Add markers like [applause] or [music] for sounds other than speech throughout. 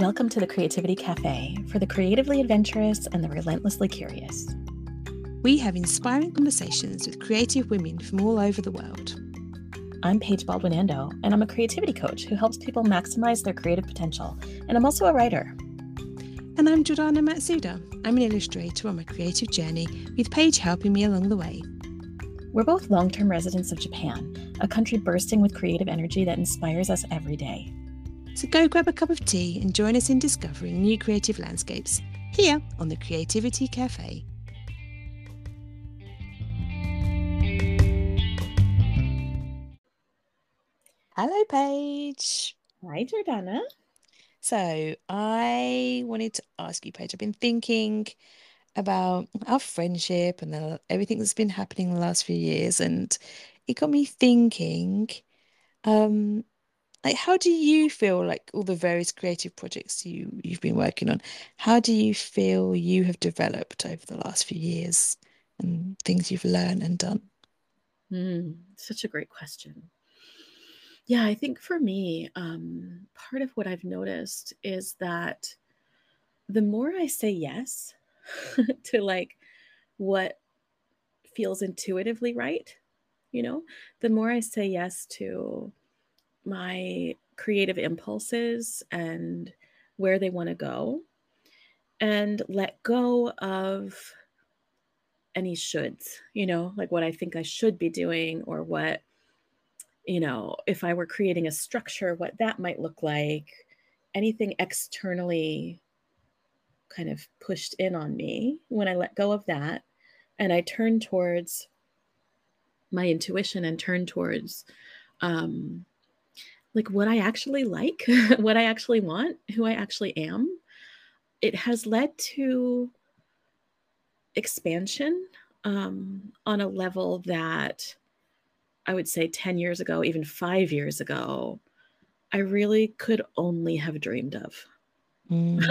Welcome to the Creativity Cafe for the creatively adventurous and the relentlessly curious. We have inspiring conversations with creative women from all over the world. I'm Paige Baldwin Ando, and I'm a creativity coach who helps people maximize their creative potential. And I'm also a writer. And I'm Jordana Matsuda. I'm an illustrator on my creative journey, with Paige helping me along the way. We're both long term residents of Japan, a country bursting with creative energy that inspires us every day. So go grab a cup of tea and join us in discovering new creative landscapes here on the Creativity Cafe. Hello, Paige. Hi, Jordana. So, I wanted to ask you, Paige, I've been thinking about our friendship and the, everything that's been happening the last few years, and it got me thinking, um, like how do you feel like all the various creative projects you you've been working on, how do you feel you have developed over the last few years and things you've learned and done? Mm, such a great question. Yeah, I think for me, um, part of what I've noticed is that the more I say yes [laughs] to like what feels intuitively right, you know, the more I say yes to my creative impulses and where they want to go and let go of any shoulds, you know, like what I think I should be doing or what, you know, if I were creating a structure, what that might look like, anything externally kind of pushed in on me. When I let go of that and I turn towards my intuition and turn towards um, like what I actually like, [laughs] what I actually want, who I actually am, it has led to expansion um, on a level that I would say 10 years ago, even five years ago, I really could only have dreamed of. Mm.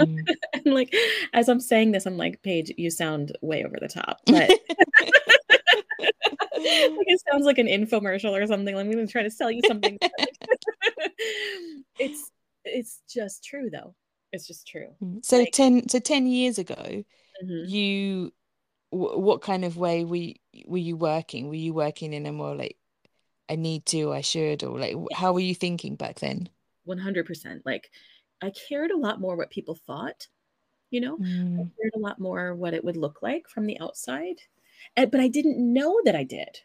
[laughs] and like, as I'm saying this, I'm like, Paige, you sound way over the top. [laughs] But like it sounds like an infomercial or something. I'm going to try to sell you something. It's it's just true though. It's just true. Mm. So like, ten so ten years ago, mm-hmm. you w- what kind of way were you, were you working? Were you working in a more like I need to, I should, or like how were you thinking back then? One hundred percent. Like I cared a lot more what people thought. You know, mm. I cared a lot more what it would look like from the outside and, but I didn't know that I did.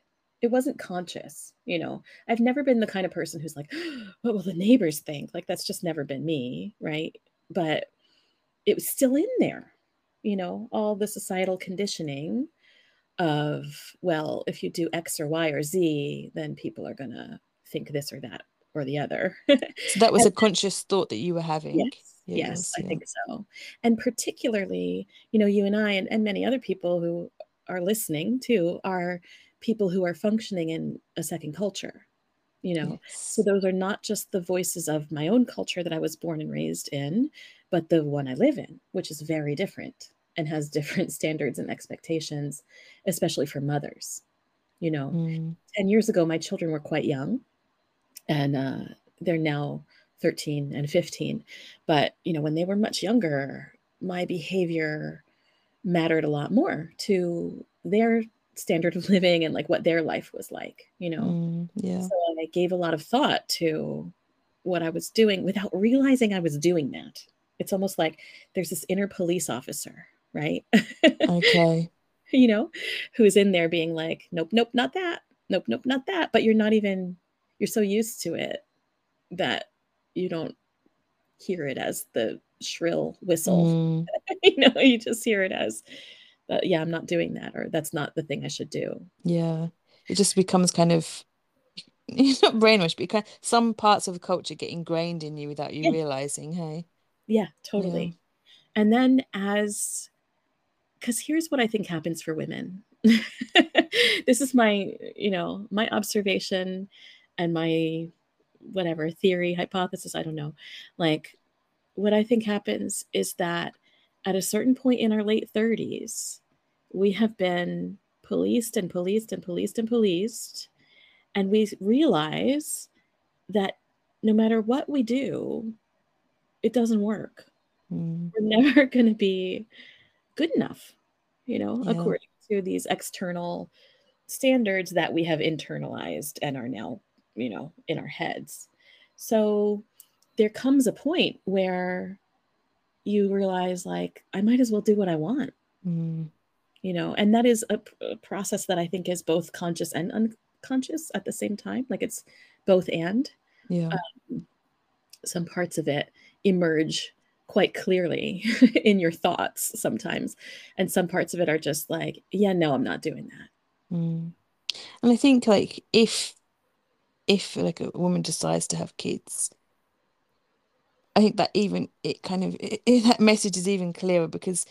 It wasn't conscious, you know. I've never been the kind of person who's like, [gasps] what will the neighbors think? Like, that's just never been me, right? But it was still in there, you know, all the societal conditioning of, well, if you do X or Y or Z, then people are going to think this or that or the other. [laughs] so that was a conscious thought that you were having. Yes, yes, yes I think so. And particularly, you know, you and I and, and many other people who are listening to are people who are functioning in a second culture you know yes. so those are not just the voices of my own culture that i was born and raised in but the one i live in which is very different and has [laughs] different standards and expectations especially for mothers you know mm. 10 years ago my children were quite young and uh, they're now 13 and 15 but you know when they were much younger my behavior mattered a lot more to their standard of [laughs] living and like what their life was like, you know. Mm, yeah. So I gave a lot of thought to what I was doing without realizing I was doing that. It's almost like there's this inner police officer, right? Okay. [laughs] you know, who's in there being like, nope, nope, not that. Nope, nope, not that. But you're not even, you're so used to it that you don't hear it as the shrill whistle. Mm. [laughs] you know, you just hear it as, uh, yeah, I'm not doing that, or that's not the thing I should do. Yeah, it just becomes kind of [laughs] you're not brainwashed, but kind of, some parts of the culture get ingrained in you without you yeah. realizing. Hey, yeah, totally. Yeah. And then as because here's what I think happens for women. [laughs] this is my, you know, my observation and my whatever theory, hypothesis, I don't know. Like what I think happens is that at a certain point in our late 30s, we have been policed and policed and policed and policed. And we realize that no matter what we do, it doesn't work. Mm. we're [laughs] never going to be good enough, you know, Yeah. according to these external standards that we have internalized and are now, you know, in our heads. So there comes a point where you realize, like, I might as well do what I want, Mm. you know, and that is a process that I think is both conscious and unconscious at the same time. Like it's both and Yeah. some parts of it emerge quite clearly [laughs] in your thoughts sometimes and some parts of it are just like yeah no i'm not doing that Mm. And I think like if if like a woman decides to have kids, I think that even it kind of it, it- [laughs] that message is even clearer because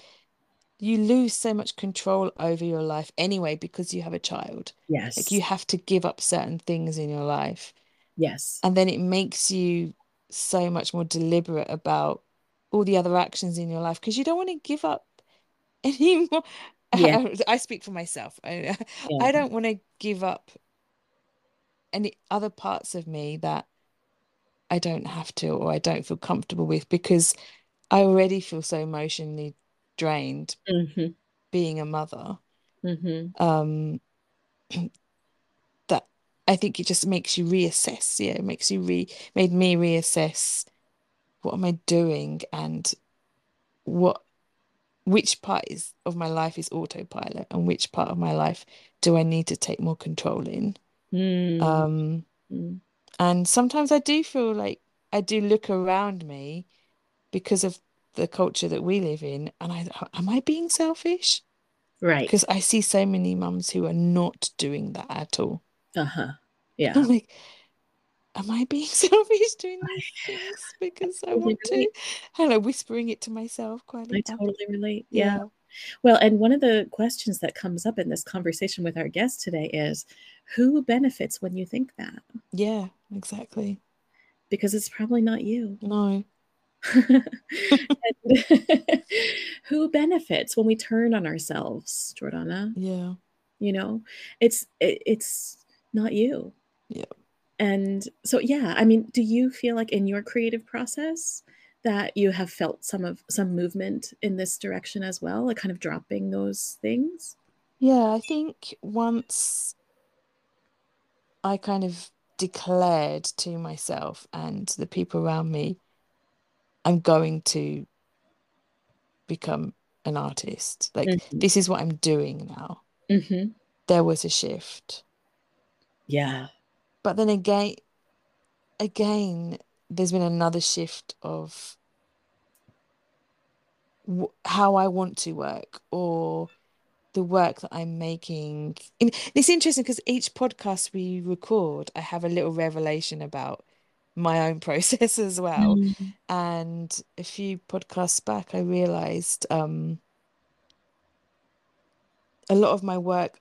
you lose so much control over your life anyway because you have a child. yes Like you have to give up certain things in your life, yes and then it makes you so much more deliberate about all the other actions in your life because you don't want to give up [laughs] any more. Yeah. [laughs] I speak for myself. I yeah. I don't want to give up any other parts of me that I don't have to or I don't feel comfortable with because I already feel so emotionally drained hmm being a mother. hmm Um, [clears throat] that I think it just makes you reassess. Yeah, it makes you re made me reassess what am I doing and what which part is of my life is autopilot and which part of my life do I need to take more control in. Mm. Um, Mm. And sometimes I do feel like I do look around me because of the culture that we live in, and I am I being selfish? right. Because I see so many mums who are not doing that at all. uh-huh. Yeah. I'm like, am I being [laughs] selfish doing these [laughs] things because I Totally want to? And I'm whispering it to myself quietly. i "Oh, totally relate. Yeah. Yeah, well and one of the questions that comes up in this conversation with our guest today is who benefits when you think that? Yeah, exactly. because it's probably not you No, [laughs] who benefits when we turn on ourselves jordana yeah, you know it's it, it's not you Yeah. and so yeah i mean do you feel like in your creative process that you have felt some of some movement in this direction as well like kind of dropping those things yeah. I think once I kind of declared to myself and the people around me, I'm going to become an artist. Like, Mhm. this is what I'm doing now. mm-hmm. There was a shift. yeah But then again, again, there's been another shift of w- how I want to work or the work that I'm making. And it's interesting because each podcast we record, I have a little revelation about my own [laughs] process as well. Mm. And a few podcasts back, I realized um, a lot of my work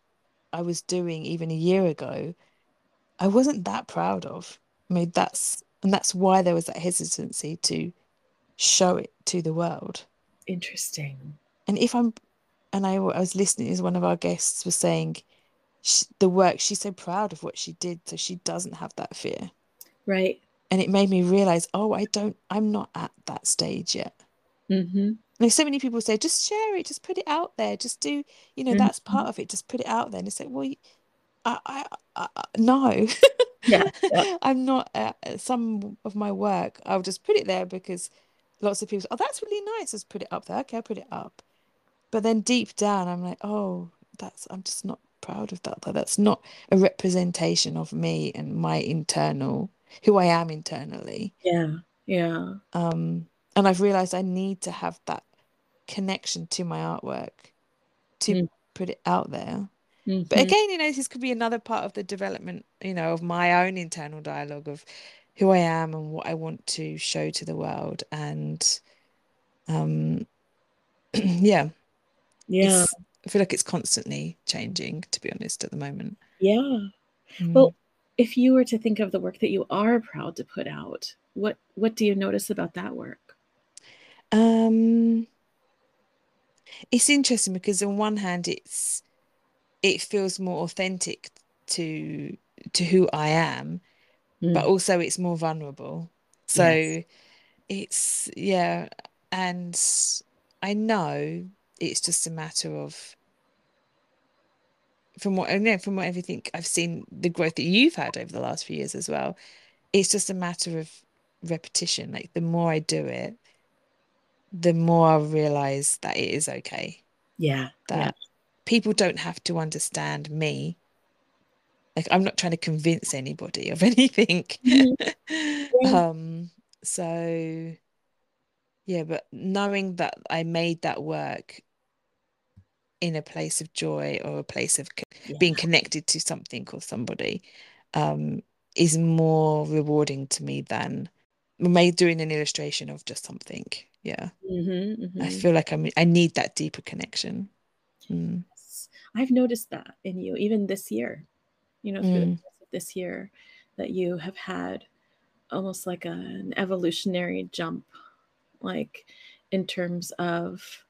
I was doing even a year ago, I wasn't that proud of. I mean, that's and that's why there was that hesitancy to show it to the world. interesting And if I'm, and I, I was listening as one of our guests was saying, sh the work she's so proud of what she did, so she doesn't have that fear. right And it made me realize, oh, I don't, I'm not at that stage yet. mm-hmm. Like so many people say, just share it, just put it out there, just do, you know, that's part of it, just put it out there. And it's like, well, I, I, I, I no, [laughs] Yeah, yeah. I'm not. Uh, some of my work, I'll just put it there because lots of people, say, oh, that's really nice. let's put it up there. Okay, I'll put it up. But then deep down, I'm like, oh, that's, I'm just not proud of that. That's not a representation of me and my internal, who I am internally. yeah yeah Um, and I've realized I need to have that connection to my artwork to Mm. put it out there. But Mhm. again, you know, this could be another part of the development, you know, of my own internal dialogue of who I am and what I want to show to the world. And um [clears throat] yeah, yeah it's I feel like it's constantly changing, to be honest, at the moment. yeah Mm. Well, if you were to think of the work that you are proud to put out, what what do you notice about that work? Um, it's interesting because on one hand, it's it feels more authentic to to who I am, but Mm. also it's more vulnerable. So Yes. it's yeah, and I know it's just a matter of from what I know from what everything I've seen the growth that you've had over the last few years as well. It's just a matter of repetition. Like the more I do it, the more I realize that it is okay. Yeah. That yeah. people don't have to understand me. Like I'm not trying to convince anybody of [laughs] anything. Mm-hmm. [laughs] um so yeah, but knowing that I made that work in a place of joy or a place of yeah. being connected to something or somebody um, is more rewarding to me than made doing an illustration of just something. Yeah, mm-hmm, mm-hmm. I feel like I'm. I need that deeper connection. Mm. I've noticed that in you, even this year. You know, through mm. this year, that you have had almost like a, an evolutionary jump like in terms of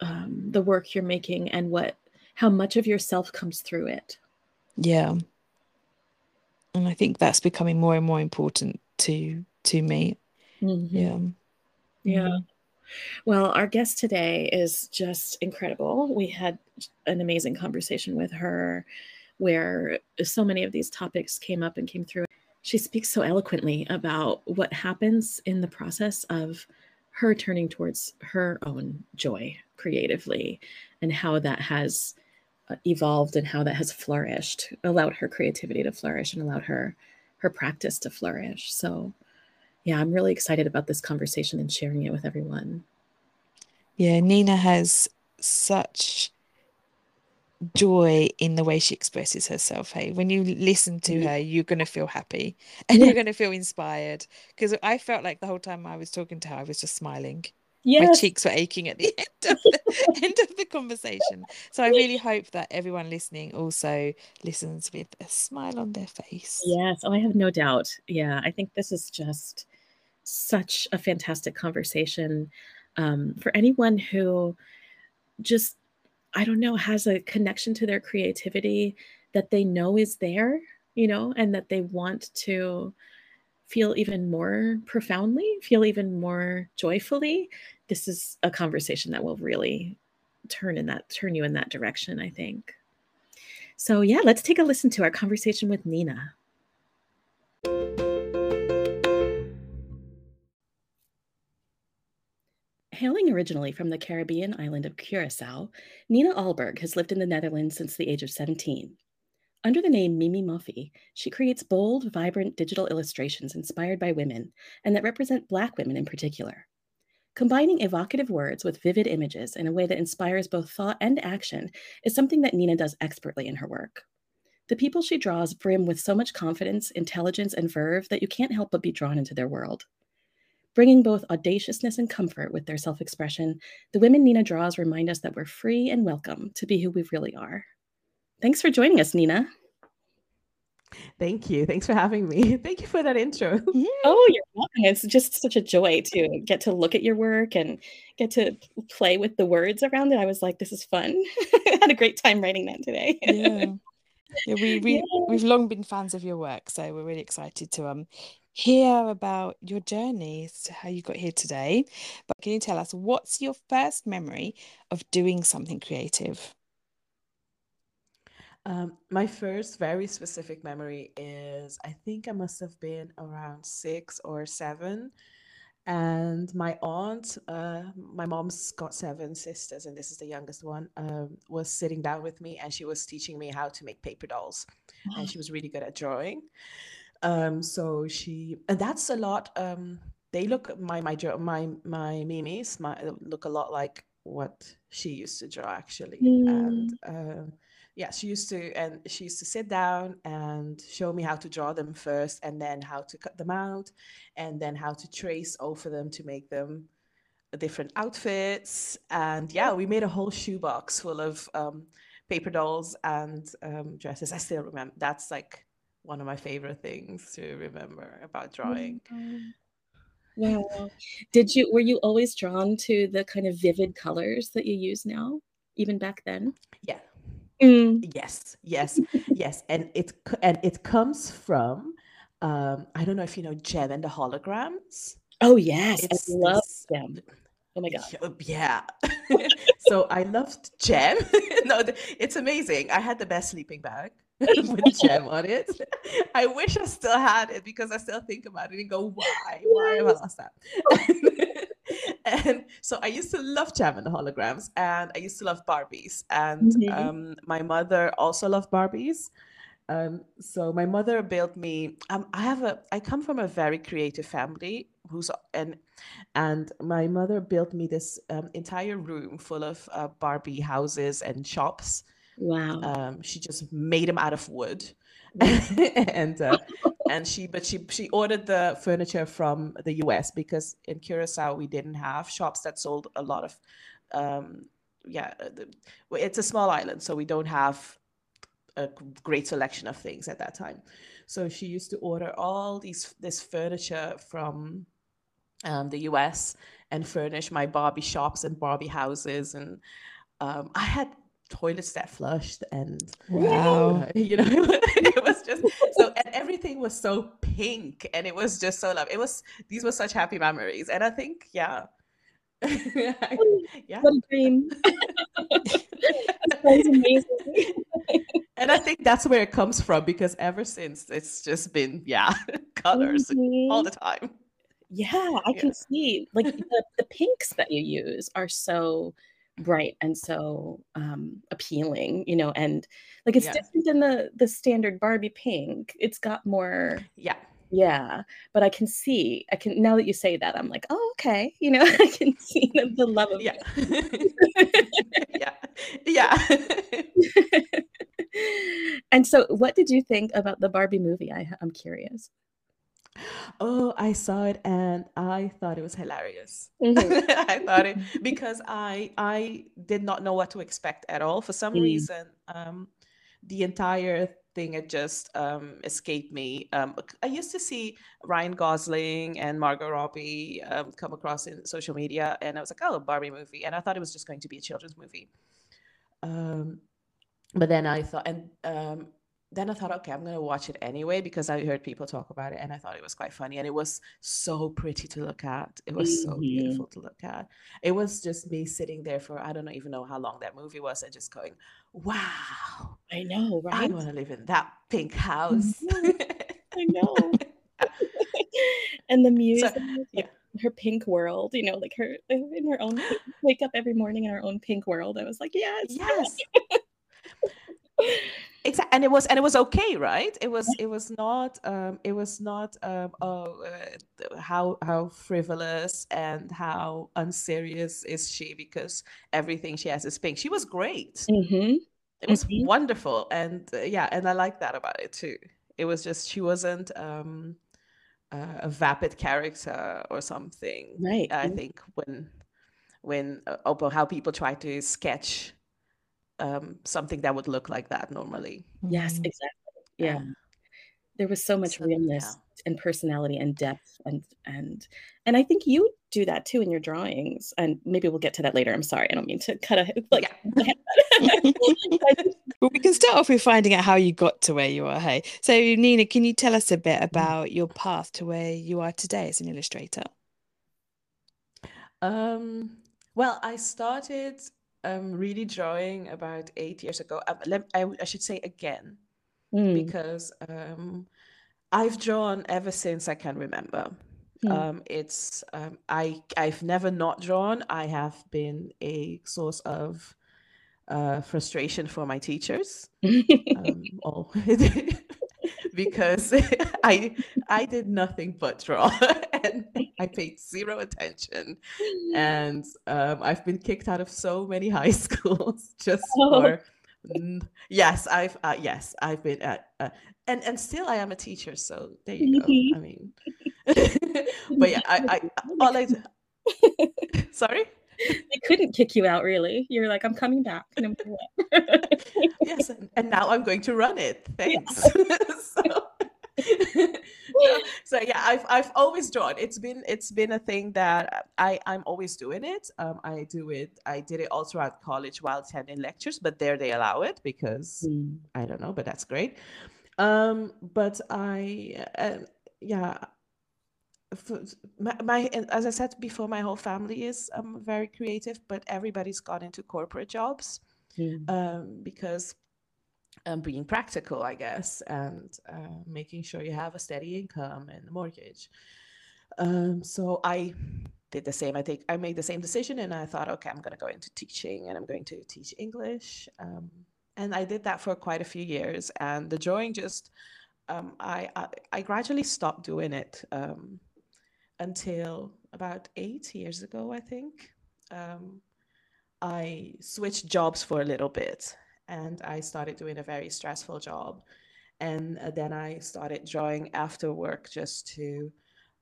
um, the work you're making and what how much of yourself comes through it. Yeah. And i think that's becoming more and more important to to me. Mm-hmm. yeah. Yeah. Mm-hmm. well our guest today is just incredible. We had an amazing conversation with her where so many of these topics came up and came through. She speaks so eloquently about what happens in the process of her turning towards her own joy creatively and how that has uh, evolved and how that has flourished allowed her creativity to flourish and allowed her her practice to flourish. So yeah i'm really excited about this conversation and sharing it with everyone. Yeah nina has such joy in the way she expresses herself hey. When you listen to her you're going to feel happy [laughs] and you're going to feel inspired. Because i felt like the whole time i was talking to her i was just smiling yes. my cheeks were aching at the [laughs] end of the end of the conversation. So i really hope that everyone listening also listens with a smile on their face. Yes oh, i have no doubt. Yeah i think this is just such a fantastic conversation. Um, for anyone who just I don't know, has a connection to their creativity that they know is there, you know, and that they want to feel even more profoundly, feel even more joyfully, this is a conversation that will really turn in that turn you in that direction, I think. So yeah, let's take a listen to our conversation with Nina. Hailing originally from the Caribbean island of Curacao, Nina Alberg has lived in the Netherlands since the age of 17. Under the name Mimi Moffie, she creates bold, vibrant digital illustrations inspired by women and that represent Black women in particular. Combining evocative words with vivid images in a way that inspires both thought and action is something that Nina does expertly in her work. The people she draws brim with so much confidence, intelligence, and verve that you can't help but be drawn into their world. Bringing both audaciousness and comfort with their self expression, the women Nina draws remind us that we're free and welcome to be who we really are. Thanks for joining us, Nina. Thank you. Thanks for having me. [laughs] Thank you for that intro. Oh, you're welcome. It's just such a joy to get to look at your work and get to play with the words around it. I was like, this is fun. I [laughs] had a great time writing that today. yeah. Yeah, we, we, [laughs] yeah. we've long been fans of your work, so we're really excited to um hear about your journey to how you got here today. But can you tell us what's your first memory of doing something creative? Um, my first very specific memory is I think I must have been around six or seven. And my aunt, uh, my mom's got seven sisters, and this is the youngest one, um, was sitting down with me and she was teaching me how to make paper dolls. And she was really good at drawing. Um, so she, and that's a lot. Um, they look my my my my mimis my look a lot like what she used to draw actually, mm. and uh, yeah, she used to and she used to sit down and show me how to draw them first, and then how to cut them out, and then how to trace over them to make them different outfits. And yeah, we made a whole shoebox full of um, paper dolls and um, dresses. I still remember that's like one of my favorite things to remember about drawing. Wow. Did you were you always drawn to the kind of vivid colors that you use now, even back then? Yeah. Mm. Yes, yes, yes. And it and it comes from um, I don't know if you know Jem and the holograms. Oh yes, it's I love them. Oh my god. Yeah. [laughs] so I loved Jem. [laughs] no, it's amazing. I had the best sleeping bag [laughs] with Jem on it. I wish I still had it because I still think about it and go, why? Why have I lost that? And so I used to love the holograms, and I used to love Barbies. And mm-hmm. um, my mother also loved Barbies. Um, so my mother built me. Um, I have a. I come from a very creative family who's and and my mother built me this um, entire room full of uh, Barbie houses and shops. Wow. Um, she just made them out of wood, [laughs] and uh, and she but she she ordered the furniture from the U.S. because in Curacao we didn't have shops that sold a lot of. Um, yeah, it's a small island, so we don't have a great selection of things at that time. So she used to order all these this furniture from um, the U.S. and furnish my Barbie shops and Barbie houses, and um, I had toilets that flushed and wow. you know [laughs] [laughs] it was just so [laughs] and everything was so pink and it was just so love it was these were such happy memories. And i think yeah. Yeah. What a dream. That's amazing. And I think that's where it comes from because ever since it's just been yeah colors mm-hmm. all the time. Yeah, I yeah. can see. Like the, the pinks that you use are so bright and so um appealing you know and like it's yeah. different than the the standard barbie pink it's got more yeah yeah but i can see i can now that you say that i'm like oh okay you know [laughs] i can see the, the love of yeah [laughs] yeah yeah [laughs] and so, what did you think about the Barbie movie? I, I'm curious. Oh, I saw it and I thought it was hilarious. Mm-hmm. [laughs] I thought it because I I did not know what to expect at all. For some mm. reason, um, the entire thing had just um, escaped me. Um, I used to see Ryan Gosling and Margot Robbie um, come across in social media, and I was like, "Oh, Barbie movie," and I thought it was just going to be a children's movie. Um, but then I thought, and um, then I thought, okay, I'm gonna watch it anyway because I heard people talk about it, and I thought it was quite funny, and it was so pretty to look at. It was mm-hmm. so beautiful to look at. It was just me sitting there for I don't even know how long that movie was, and just going, "Wow, I know, right? I want to live in that pink house." I know. [laughs] and the [laughs] music, so, yeah. her pink world, you know, like her in her own wake up every morning in her own pink world. I was like, yes, yes [laughs] exactly and it was and it was okay right? It was it was not um it was not um oh uh, how how frivolous and how unserious is she because everything she has is pink. She was great. Mm-hmm. it was mm-hmm. wonderful and uh, yeah and i like that about it too. It was just she wasn't um uh, a vapid character or something right. I think when when uh, how people try to sketch um, something that would look like that normally. Yes, mm-hmm. exactly. Yeah. Um, there was so much so, realness yeah. and personality and depth and and and I think you do that too in your drawings. And maybe we'll get to that later. I'm sorry, I don't mean to cut a [laughs] like. Yeah. well, [laughs] [laughs] we can start off with finding out how you got to where you are. Hey, so Nina, can you tell us a bit mm. about your path to where you are today as an illustrator? Um, well, I started um, really drawing about eight years ago. Um, let, I, I should say again, mm. because um, I've drawn ever since I can remember. Mm. Um, it's um, I I've never not drawn. I have been a source of uh, frustration for my teachers. [laughs] um, oh, [laughs] because [laughs] I I did nothing but draw and [laughs] I paid zero attention, [laughs] and um, I've been kicked out of so many [laughs] high schools just oh. for. Yes, I've uh, yes I've been at, uh, and and still I am a teacher, so there you go. I mean, but yeah, I I all I sorry they couldn't kick you out really you're like i'm coming back no yes and now i'm going to run it thanks yeah. so, [laughs] so, yeah i've i've always drawn it's been it's been a thing that i i'm always doing it um i do it i did it all throughout college while attending lectures but there they allow it because mm. i don't know but that's great um but i uh, yeah my, my, as I said before, my whole family is um, very creative, but everybody's got into corporate jobs mm. um, because um, being practical, I guess, and uh, making sure you have a steady income and a mortgage. Um, so I did the same. I think I made the same decision, and I thought, okay, I'm going to go into teaching, and I'm going to teach English. Um, and I did that for quite a few years, and the drawing just, um, I, I, I gradually stopped doing it um, until about eight years ago, I think. Um, I switched jobs for a little bit, and I started doing a very stressful job, and uh, then I started drawing after work just to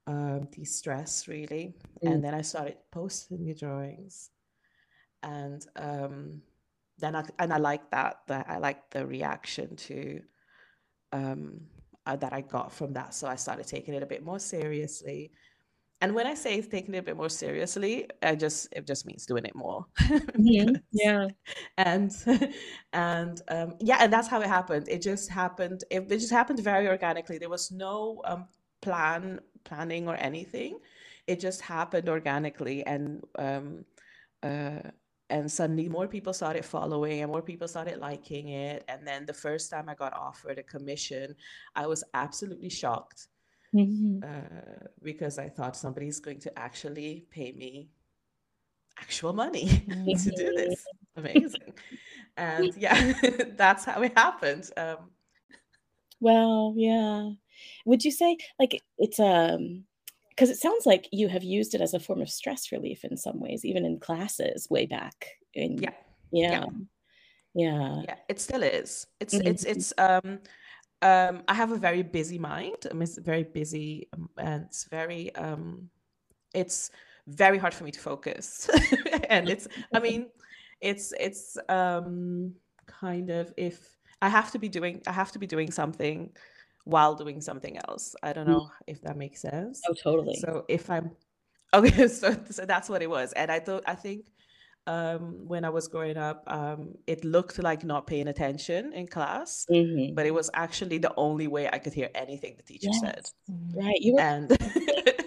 um, de-stress really. Mm. and then i started posting the drawings. And um, then I, and i like that that i like the reaction to um, uh, that i got from that. So i started taking it a bit more seriously and when i say taking it a bit more seriously i just it just means doing it more [laughs] mm-hmm. yeah and [laughs] and um, yeah and that's how it happened it just happened it, it just happened very organically there was no um, plan planning or anything. It just happened organically, and um, uh, and suddenly more people started following, and more people started liking it. And then the first time I got offered a commission, I was absolutely shocked mm-hmm. uh, because I thought somebody's going to actually pay me actual money [laughs] to do mm-hmm. this. Amazing. and [laughs] yeah, [laughs] that's how it happened. Um, well, yeah. Would you say like it's um because it sounds like you have used it as a form of stress relief in some ways, even in classes way back in yeah. Yeah. Yeah. Yeah, it still is. It's mm-hmm. it's it's um um I have a very busy mind. I'm very busy um, and it's very um it's very hard for me to focus. [laughs] and it's I mean it's it's um kind of if I have to be doing I have to be doing something while doing something else. I don't know if that makes sense. Oh, totally. So if I'm [laughs] okay, so so that's what it was, and I thought I think um, when I was growing up, um, it looked like not paying attention in class, mm-hmm. but it was actually the only way I could hear anything the teacher yes. said. Right, you were and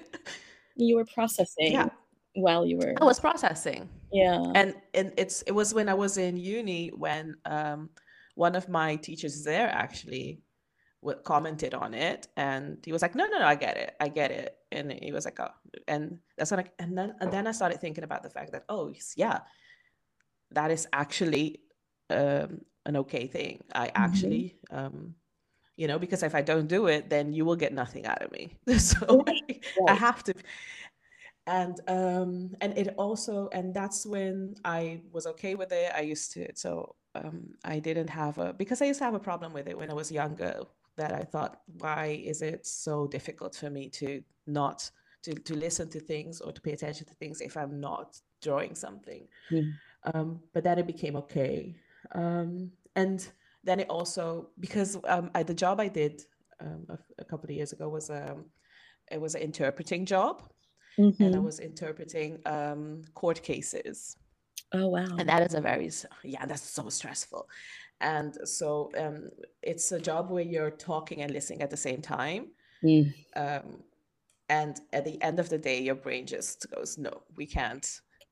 [laughs] you were processing. Yeah. While you were, I was processing. Yeah, and and it's it was when I was in uni when um, one of my teachers there actually commented on it and he was like no no no i get it i get it and it was like oh and that's when I, and then and then i started thinking about the fact that oh yeah that is actually um, an okay thing. I mm-hmm. actually um, you know because if i don't do it then you will get nothing out of me. [laughs] So right. i have to and um and it also and that's when i was okay with it. I used to so um i didn't have a because i used to have a problem with it when i was younger that I thought, why is it so difficult for me to not to, to listen to things or to pay attention to things if I'm not drawing something? Mm. Um, but then it became okay. Um, and then it also because um, I, the job I did um, a, a, couple of years ago was um, it was an interpreting job, mm-hmm. and I mm-hmm. was interpreting um, court cases. Oh wow! And that is a very yeah, that's so stressful. And so um, it's a job where you're talking and listening at the same time. Mm. Um, and at the end of the day, your brain just goes, no, we can't. [laughs]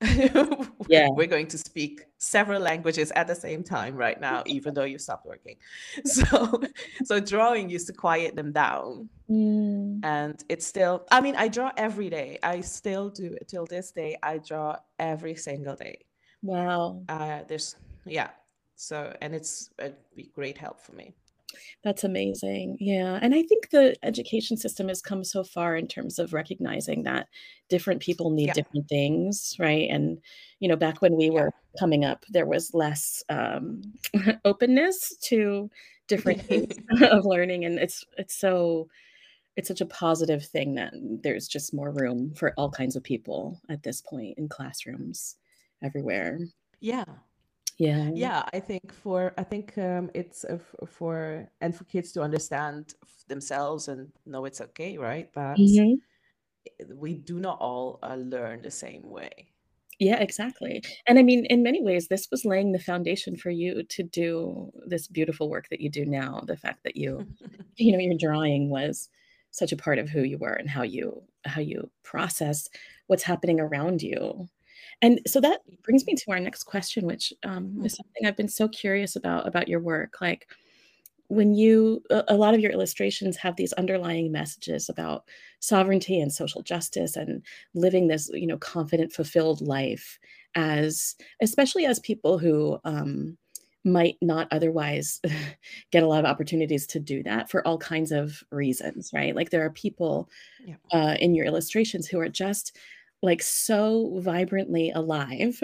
yeah. We're going to speak several languages at the same time right now, even though you stopped working. [laughs] So, so drawing used to quiet them down. Mm. And it's still, I mean, I draw every day. I still do it till this day. I draw every single day. Wow. Uh, there's, yeah, so, and it's a great help for me. That's amazing. Yeah. And I think the education system has come so far in terms of recognizing that different people need yeah. different things, right? And, you know, back when we were coming up, there was less um, [laughs] openness to different [laughs] of learning. And it's, it's so, it's such a positive thing that there's just more room for all kinds of people at this point in classrooms everywhere. Yeah yeah. Yeah i think for i think um, it's uh, for and for kids to understand themselves and know it's okay right? That mm-hmm. we do not all uh, learn the same way. Yeah exactly. And i mean in many ways this was laying the foundation for you to do this beautiful work that you do now. The fact that you [laughs] you know your drawing was such a part of who you were and how you how you process what's happening around you and so that brings me to our next question which um, is mm-hmm. something i've been so curious about about your work like when you a lot of your illustrations have these underlying messages about sovereignty and social justice and living this you know confident fulfilled life as especially as people who um, might not otherwise [laughs] get a lot of opportunities to do that for all kinds of reasons right like there are people yeah. uh, in your illustrations who are just like so vibrantly alive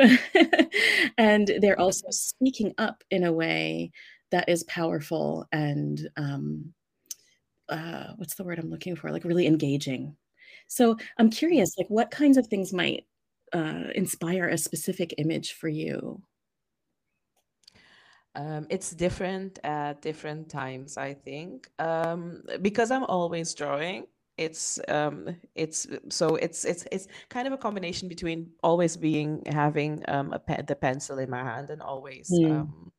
[laughs] and they're also speaking up in a way that is powerful and um, uh, what's the word i'm looking for? Like really engaging. So i'm curious like what kinds of things might uh, inspire a specific image for you? Um, it's different at different times, I think, um, because I'm always drawing. It's um, it's so it's it's it's kind of a combination between always being having um, a pen, the pencil in my hand and always mm. um,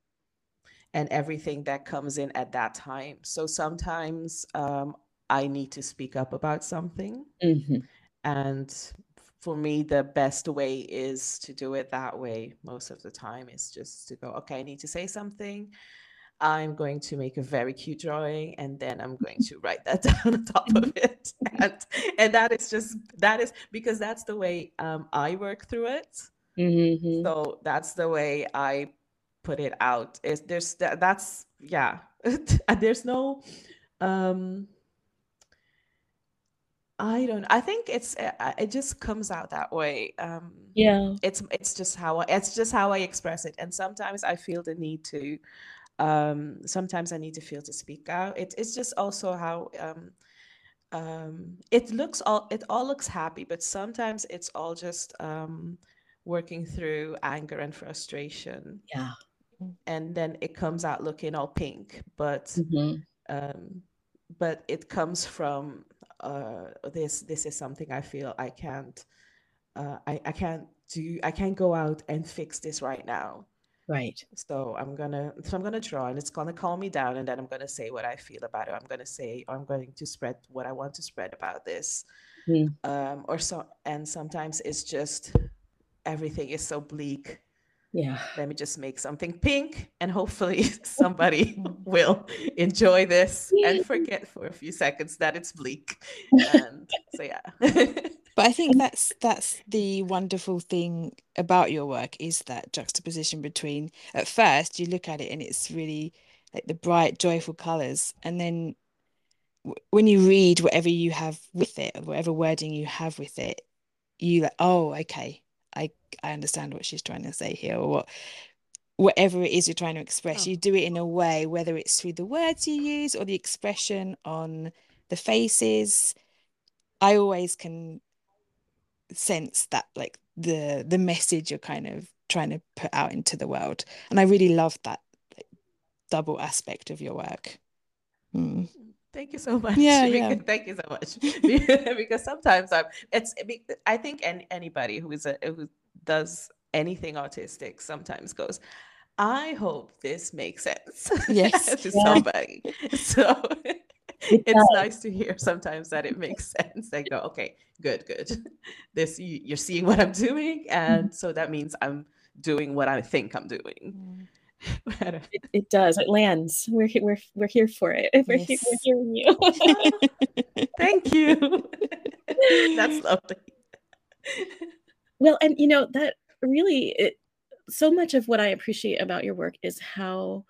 and everything that comes in at that time. So sometimes um, I need to speak up about something, mm-hmm. and for me the best way is to do it that way most of the time is just to go okay i need to say something i'm going to make a very cute drawing and then i'm going to write that [laughs] down on top of it and and that is just that is because that's the way um, i work through it mm-hmm. so that's the way i put it out is there's that, that's yeah [laughs] there's no um I don't. I think it's uh, it just comes out that way. Um, yeah. It's it's just how I, it's just how I express it, and sometimes I feel the need to. Um, sometimes I need to feel to speak out. It, it's just also how um, um, it looks all it all looks happy, but sometimes it's all just um, working through anger and frustration. Yeah. And then it comes out looking all pink, but mm-hmm. um, but it comes from uh, this this is something I feel I can't uh, I, I can't do I can't go out and fix this right now. Right. So I'm gonna so I'm gonna draw and it's gonna calm me down and then I'm gonna say what I feel about it. I'm gonna say I'm going to spread what I want to spread about this. Mm. Um, or so and sometimes it's just everything is so bleak yeah let me just make something pink and hopefully [laughs] somebody [laughs] will enjoy this and forget for a few seconds that it's bleak and so yeah [laughs] but i think that's that's the wonderful thing about your work is that juxtaposition between at first you look at it and it's really like the bright joyful colors and then when you read whatever you have with it or whatever wording you have with it you like oh okay I I understand what she's trying to say here or what whatever it is you're trying to express, oh. you do it in a way, whether it's through the words you use or the expression on the faces. I always can sense that like the the message you're kind of trying to put out into the world. And I really love that like, double aspect of your work. Mm. [laughs] [laughs] Thank you so much. Yeah, yeah. Thank you so much. because sometimes I'm. It's. I think any, anybody who is a who does anything autistic sometimes goes. I hope this makes sense. [laughs] Yes, to yeah. somebody. So it's nice to hear sometimes that it makes [laughs] sense. They go, okay, good, good. [laughs] This you, you're seeing what I'm doing, and mm-hmm. so that means I'm doing what I think I'm doing. Mm. [laughs] it, it, does. It lands. We're we're we're here for it. We're, yes. we're hearing you. Thank you. That's lovely. Well, and you know that really, it, so much of what I appreciate about your work is how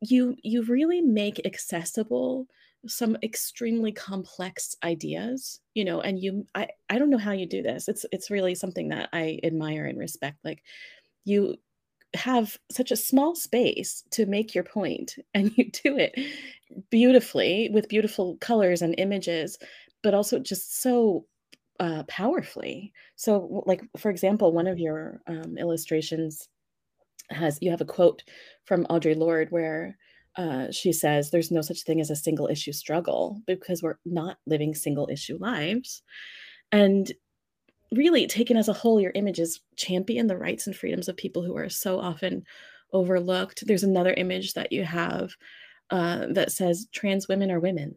you you really make accessible some extremely complex ideas you know and you i i don't know how you do this. It's it's really something that i admire and respect like you have such a small space to make your point [laughs] and you do it beautifully with beautiful colors and images but also just so uh, powerfully. So like for example one of your um, illustrations has you have a quote from audre lorde where uh, she says there's no such thing as a single issue struggle because we're not living single issue lives and really taken as a whole, your images champion the rights and freedoms of people who are so often overlooked. There's another image that you have uh, that says trans women are women,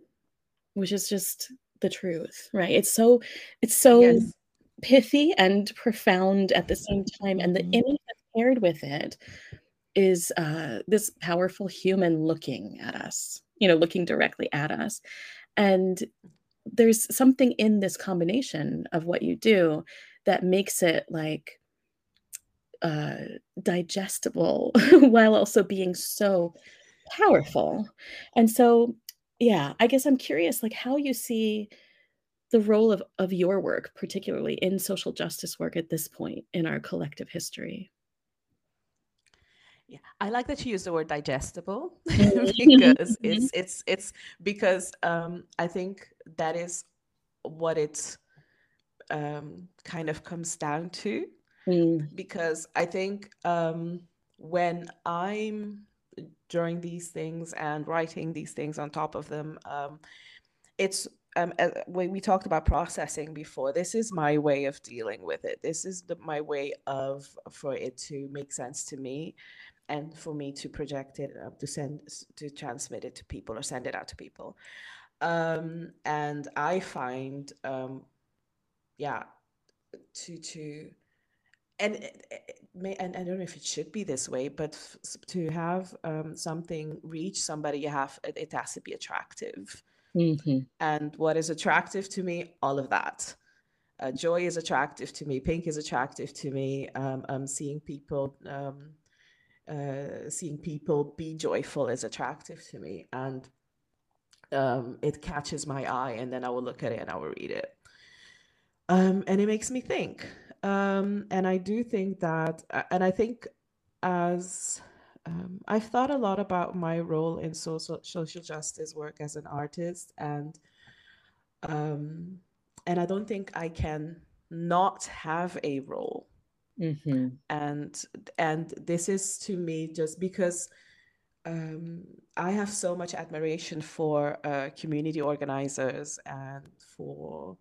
which is just the truth, right? It's so it's so yes. pithy and profound at the same time, and the mm-hmm. image paired with it is uh, this powerful human looking at us, you know, looking directly at us, and there's something in this combination of what you do that makes it like uh, digestible [laughs] while also being so powerful. And so, yeah, I guess I'm curious, like how you see the role of of your work, particularly in social justice work at this point in our collective history. Yeah, I like that you use the word digestible [laughs] because it's it's it's because um, I think that is what it um, kind of comes down to. Mm. Because I think um, when I'm during these things and writing these things on top of them, um, it's um, uh, when we talked about processing before, this is my way of dealing with it. This is the, my way of for it to make sense to me, and for me to project it, to send, to transmit it to people or send it out to people. Um, and I find, um, yeah, to to and it, may and I don't know if it should be this way, but to have um, something reach somebody, you have it, it has to be attractive. Mm-hmm. And what is attractive to me? All of that. Uh, joy is attractive to me. Pink is attractive to me. Um, I'm seeing people, um, uh, seeing people be joyful is attractive to me, and um, it catches my eye, and then I will look at it and I will read it, um, and it makes me think. Um, and I do think that, uh, and I think as um, I've thought a lot about my role in social social justice work as an artist, and um, and I don't think I can not have a role. Mm-hmm. And and this is to me just because um, I have so much admiration for uh, community organizers and for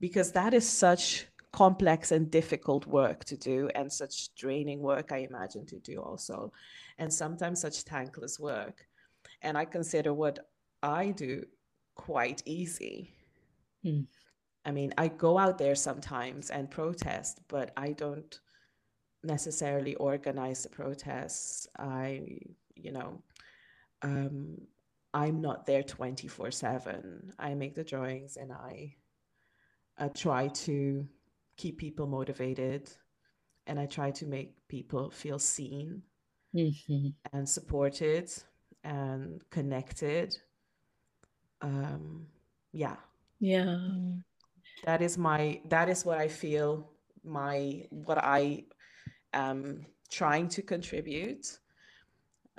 because that is such complex and difficult work to do and such draining work i imagine to do also and sometimes such thankless work and i consider what i do quite easy mm. i mean i go out there sometimes and protest but i don't necessarily organize the protests i you know um, i'm not there 24 7 i make the drawings and i I try to keep people motivated and I try to make people feel seen mm-hmm. and supported and connected. Um, yeah. Yeah. That is my, that is what I feel my, what I am trying to contribute.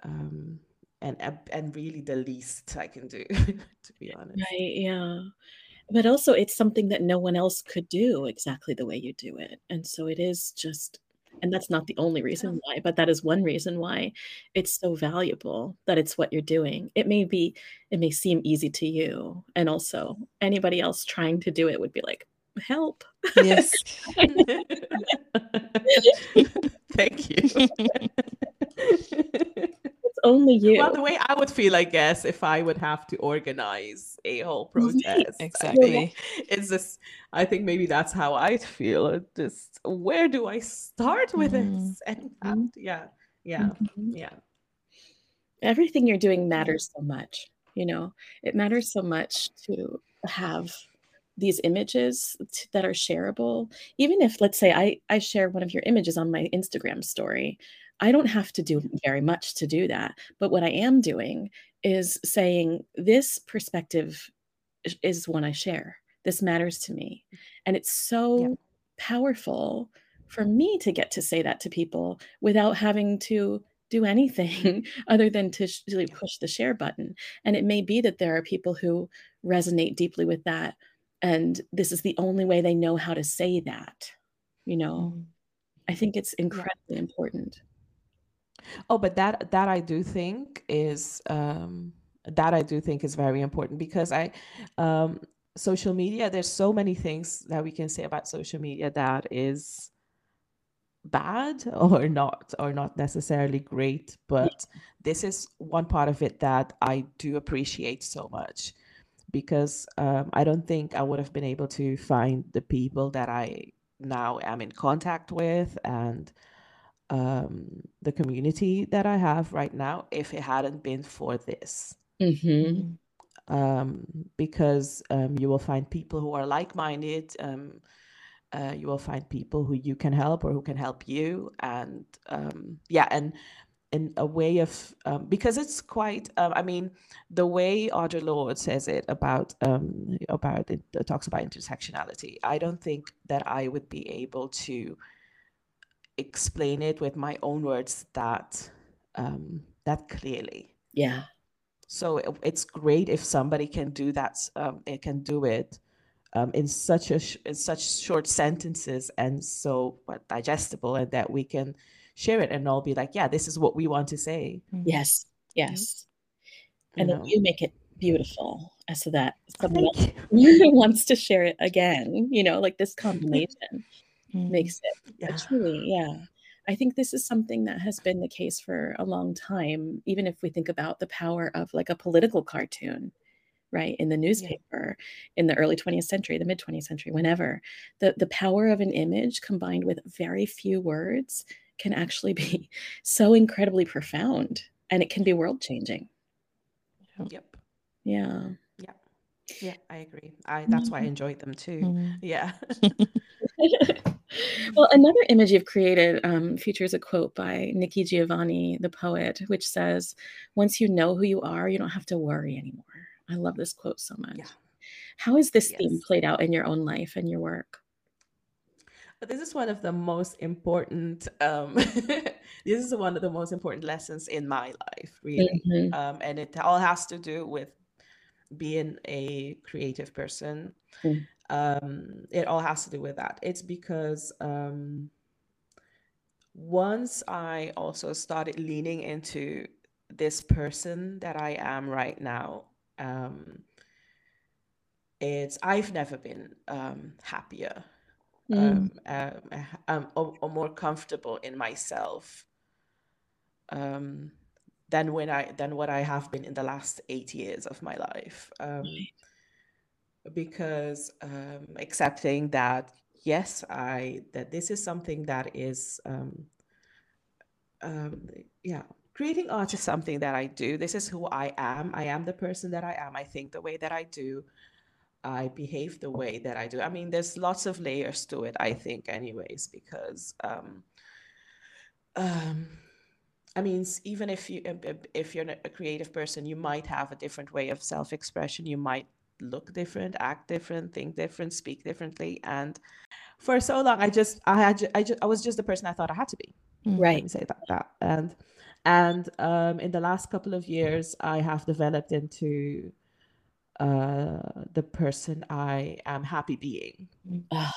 Um, and, and really the least I can do, [laughs] to be honest. Right. Yeah but also it's something that no one else could do exactly the way you do it and so it is just and that's not the only reason why but that is one reason why it's so valuable that it's what you're doing it may be it may seem easy to you and also anybody else trying to do it would be like help yes [laughs] thank you it's only you. Well, the way I would feel, I guess, if I would have to organize a whole [laughs] protest. exactly. It's just, I think maybe that's how I'd feel. Just where do I start with mm-hmm. this? And mm-hmm. yeah, yeah, mm-hmm. yeah. Everything you're doing matters so much. You know, it matters so much to have these images t- that are shareable even if let's say I, I share one of your images on my instagram story I don't have to do mm-hmm. very much to do that. But what I am doing is saying this perspective is one I share. This matters to me. And it's so yeah. powerful for me to get to say that to people without having to do anything [laughs] other than to really push the share button. And it may be that there are people who resonate deeply with that. And this is the only way they know how to say that. You know, mm. I think it's incredibly important. Oh, but that that I do think is um, that I do think is very important because I um, social media. There's so many things that we can say about social media that is bad or not or not necessarily great but this is one part of it that i do appreciate so much because um, I don't think I would have been able to find the people that I now am in contact with and um, the community that I have right now if it hadn't been for this. Mm-hmm. Um, because um, you will find people who are like minded. Um, uh, you will find people who you can help or who can help you. And um, yeah, and in a way of um, because it's quite um, i mean the way audre lorde says it about um, about it, it talks about intersectionality i don't think that i would be able to explain it with my own words that um, that clearly Yeah. so it- it's great if somebody can do that um, it can do it um, in such a sh- in such short sentences and so digestible and that we can share it and all be like yeah this is what we want to say Yes. Yes. you And then know you make it beautiful so that someone else [laughs] wants to share it again. You know, like this combination Mm. makes it Yeah. truly, yeah. I think this is something that has been the case for a long time, even if we think about the power of like a political cartoon, right? In the newspaper in the early 20th century, the mid 20th century, whenever. The the power of an image combined with very few words can actually be [laughs] so incredibly profound and it can be world changing. yep Yeah. yeah i agree i that's why i Mhm. enjoyed them too Mm. yeah [laughs] well, another image you've created um, features a quote by Nikki Giovanni, the poet, which says, Once you know who you are, you don't have to worry anymore. I love this quote so much. Yeah. How has this theme played out in your own life and your work? But this is one of the most important. Um, [laughs] this is one of the most important lessons in my life, really, Mhm. um, and it all has to do with being a creative person. Mm. Um, it all has to do with that. It's because um, once I also started leaning into this person that I am right now, um, it's I've never been um, happier Mm. um, um, uh, um, or, or more comfortable in myself um, than when I than what I have been in the last eight years of my life. Um, because um, accepting that yes, I that this is something that is um, um, yeah. Creating art is something that I do. This is who I am. I am the person that I am. I think the way that I do. I behave the way that I do. I mean, there's lots of layers to it, I think, anyways, because um, um, I mean, even if you if you're a creative person, you might have a different way of self-expression. You might look different, act different, think different, speak differently. And for so long, I just I had I just I was just the person I thought I had to be. Let Right. say that that and and um, in the last couple of years, I have developed into uh, the person I am happy being. Wow.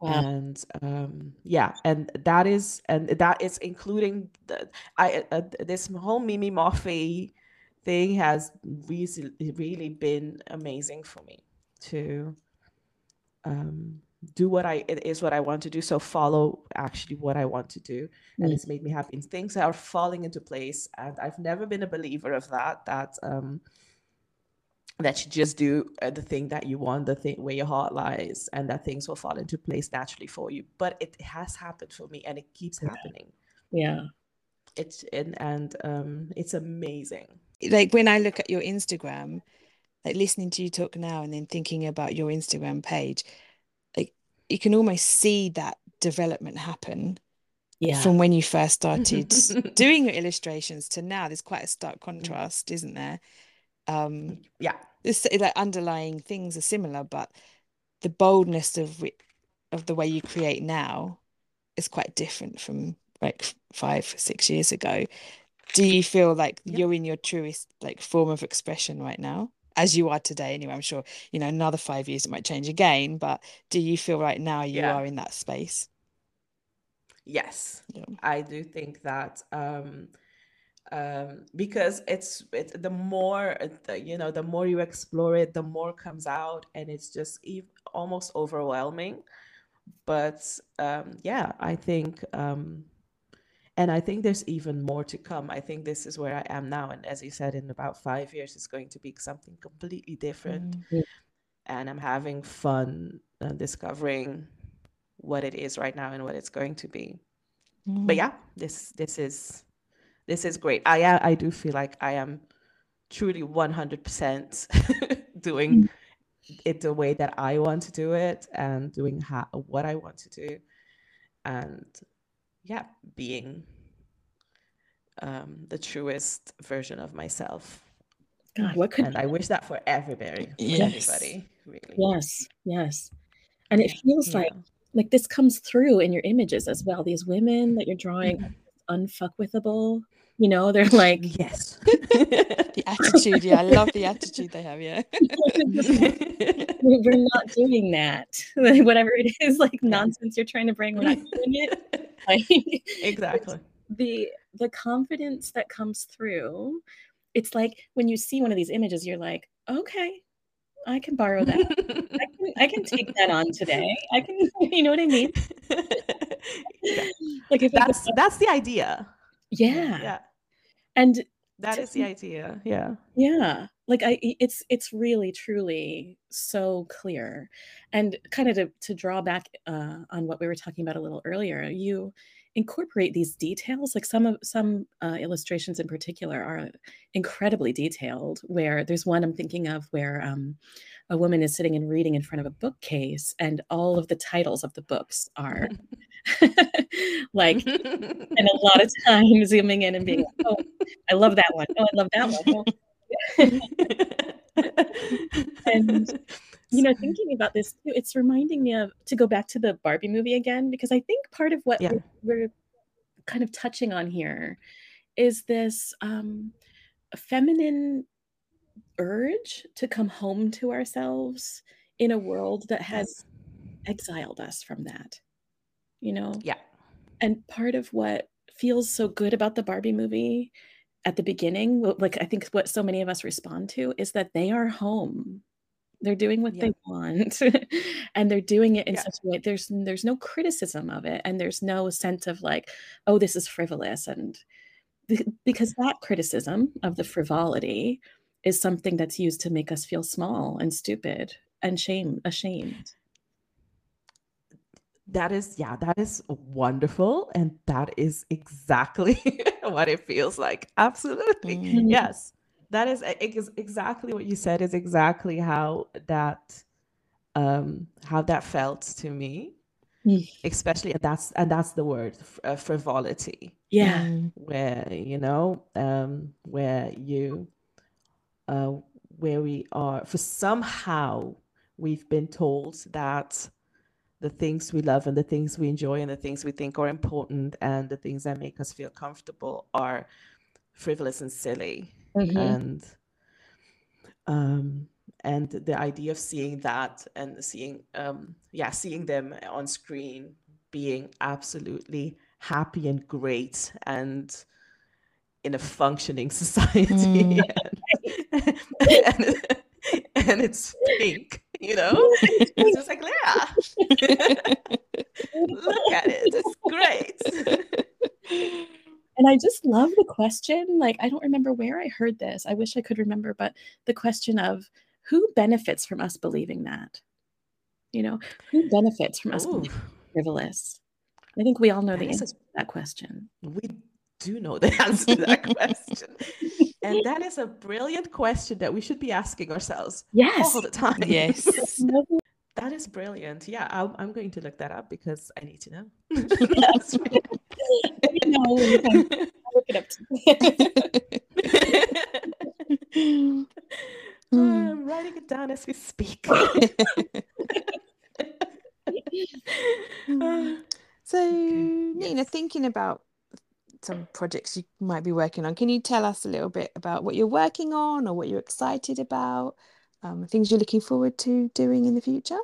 And um, yeah, and that is and that is including the I uh, this whole Mimi Moffie thing has really really been amazing for me to um, do what I it is what I want to do. So follow actually what I want to do, and Mm. it's made me happy. And things are falling into place, and I've never been a believer of that. That um, that you just do uh, the thing that you want, the thing where your heart lies, and that things will fall into place naturally for you. But it has happened for me, and it keeps happening. Yeah. It's and and um, it's amazing. Like when I look at your Instagram, like listening to you talk now and then thinking about your Instagram page, like you can almost see that development happen Yeah. from when you first started [laughs] doing your illustrations to now. There's quite a stark contrast, isn't there? Um, yeah, this like underlying things are similar, but the boldness of of the way you create now is quite different from like five, six years ago. Do you feel like Yeah. you're in your truest like form of expression right now, as you are today? Anyway, I'm sure you know another five years it might change again, but do you feel right now you Yeah. are in that space? yes, Yeah. I do think that um, um, because it's it, the more uh, you know, the more you explore it, the more comes out, and it's just almost overwhelming. But um, yeah, I think, um, and I think there's even more to come. I think this is where I am now. And as you said, in about five years, it's going to be something completely different. Mm. And I'm having fun uh, discovering what it is right now and what it's going to be. Mm. But yeah, this this is this is great. I I I do feel like I am truly 100% [laughs] doing mm. it the way that I want to do it and doing how, what I want to do. And yeah, being um, the truest version of myself. God, what could And I wish that for everybody, for Yes. everybody, really. yes, yes. And it feels like Yeah. like this comes through in your images as well. These women that you're drawing are unfuckwithable. You know, they're [laughs] like Yes. [laughs] The attitude, yeah, I love the attitude they have, yeah. "We- we're not doing that. Like, [laughs] Whatever it is, like nonsense you're trying to bring, we're not doing it. Like exactly. the the confidence that comes through, it's like when you see one of these images, you're like, okay, I can borrow that. I can, I can take that on today. I can, you know what I mean? Like if That's that's the idea. Yeah. Yeah. And That To is the idea. Yeah. yeah like i it's it's really truly so clear and kind of to, to draw back uh, on what we were talking about a little earlier you incorporate these details like some of some uh, illustrations in particular are incredibly detailed where there's one i'm thinking of where um, a woman is sitting and reading in front of a bookcase and all of the titles of the books are [laughs] [laughs] like [laughs] and a lot of time [laughs] zooming in and being like, oh, I love that one. Oh, I love that one. And you know, thinking about this too, it's reminding me of to go back to the Barbie movie again, because I think part of what Yeah. we're, we're kind of touching on here is this um, feminine urge to come home to ourselves in a world that has exiled us from that. You know? yeah. And part of what feels so good about the Barbie movie at the beginning, like I think what so many of us respond to is that they are home. They're doing what Yeah. they want [laughs] and they're doing it in Yeah. such a way there's there's no criticism of it and there's no sense of like oh this is frivolous and be- because that criticism of the frivolity is something that's used to make us feel small and stupid and shame ashamed. That is, yeah, that is wonderful. And that is exactly [laughs] what it feels like. Absolutely. Mm. Yes. That is ex- exactly what you said, is exactly how that um how that felt to me. Mm. Especially and that's and that's the word uh, frivolity. Yeah. Mm. where you know um where you uh where we are for somehow we've been told that the things we love and the things we enjoy and the things we think are important and the things that make us feel comfortable are frivolous and silly. Mhm. and um and the idea of seeing that and seeing um yeah seeing them on screen being absolutely happy and great and in a functioning [laughs] society. And, and, and it's pink you know [laughs] it's just like yeah [laughs] look at it it's great And I just love the question. Like, I don't remember where I heard this. I wish I could remember, but the question of who benefits from us believing that? You know, who benefits from us Ooh, being frivolous? I think we all know that the is a answer to that question. We do know the [laughs] answer to that question. And that is a brilliant question that we should be asking ourselves Yes. all the time. Yes. [laughs] That is brilliant. Yeah, I'll, I'm going to look that up because I need to know. Yes. You know, you can look it up. I'm writing it down as we speak. [laughs] [laughs] So, Nina, thinking about some projects you might be working on, can you tell us a little bit about what you're working on or what you're excited about, um, things you're looking forward to doing in the future?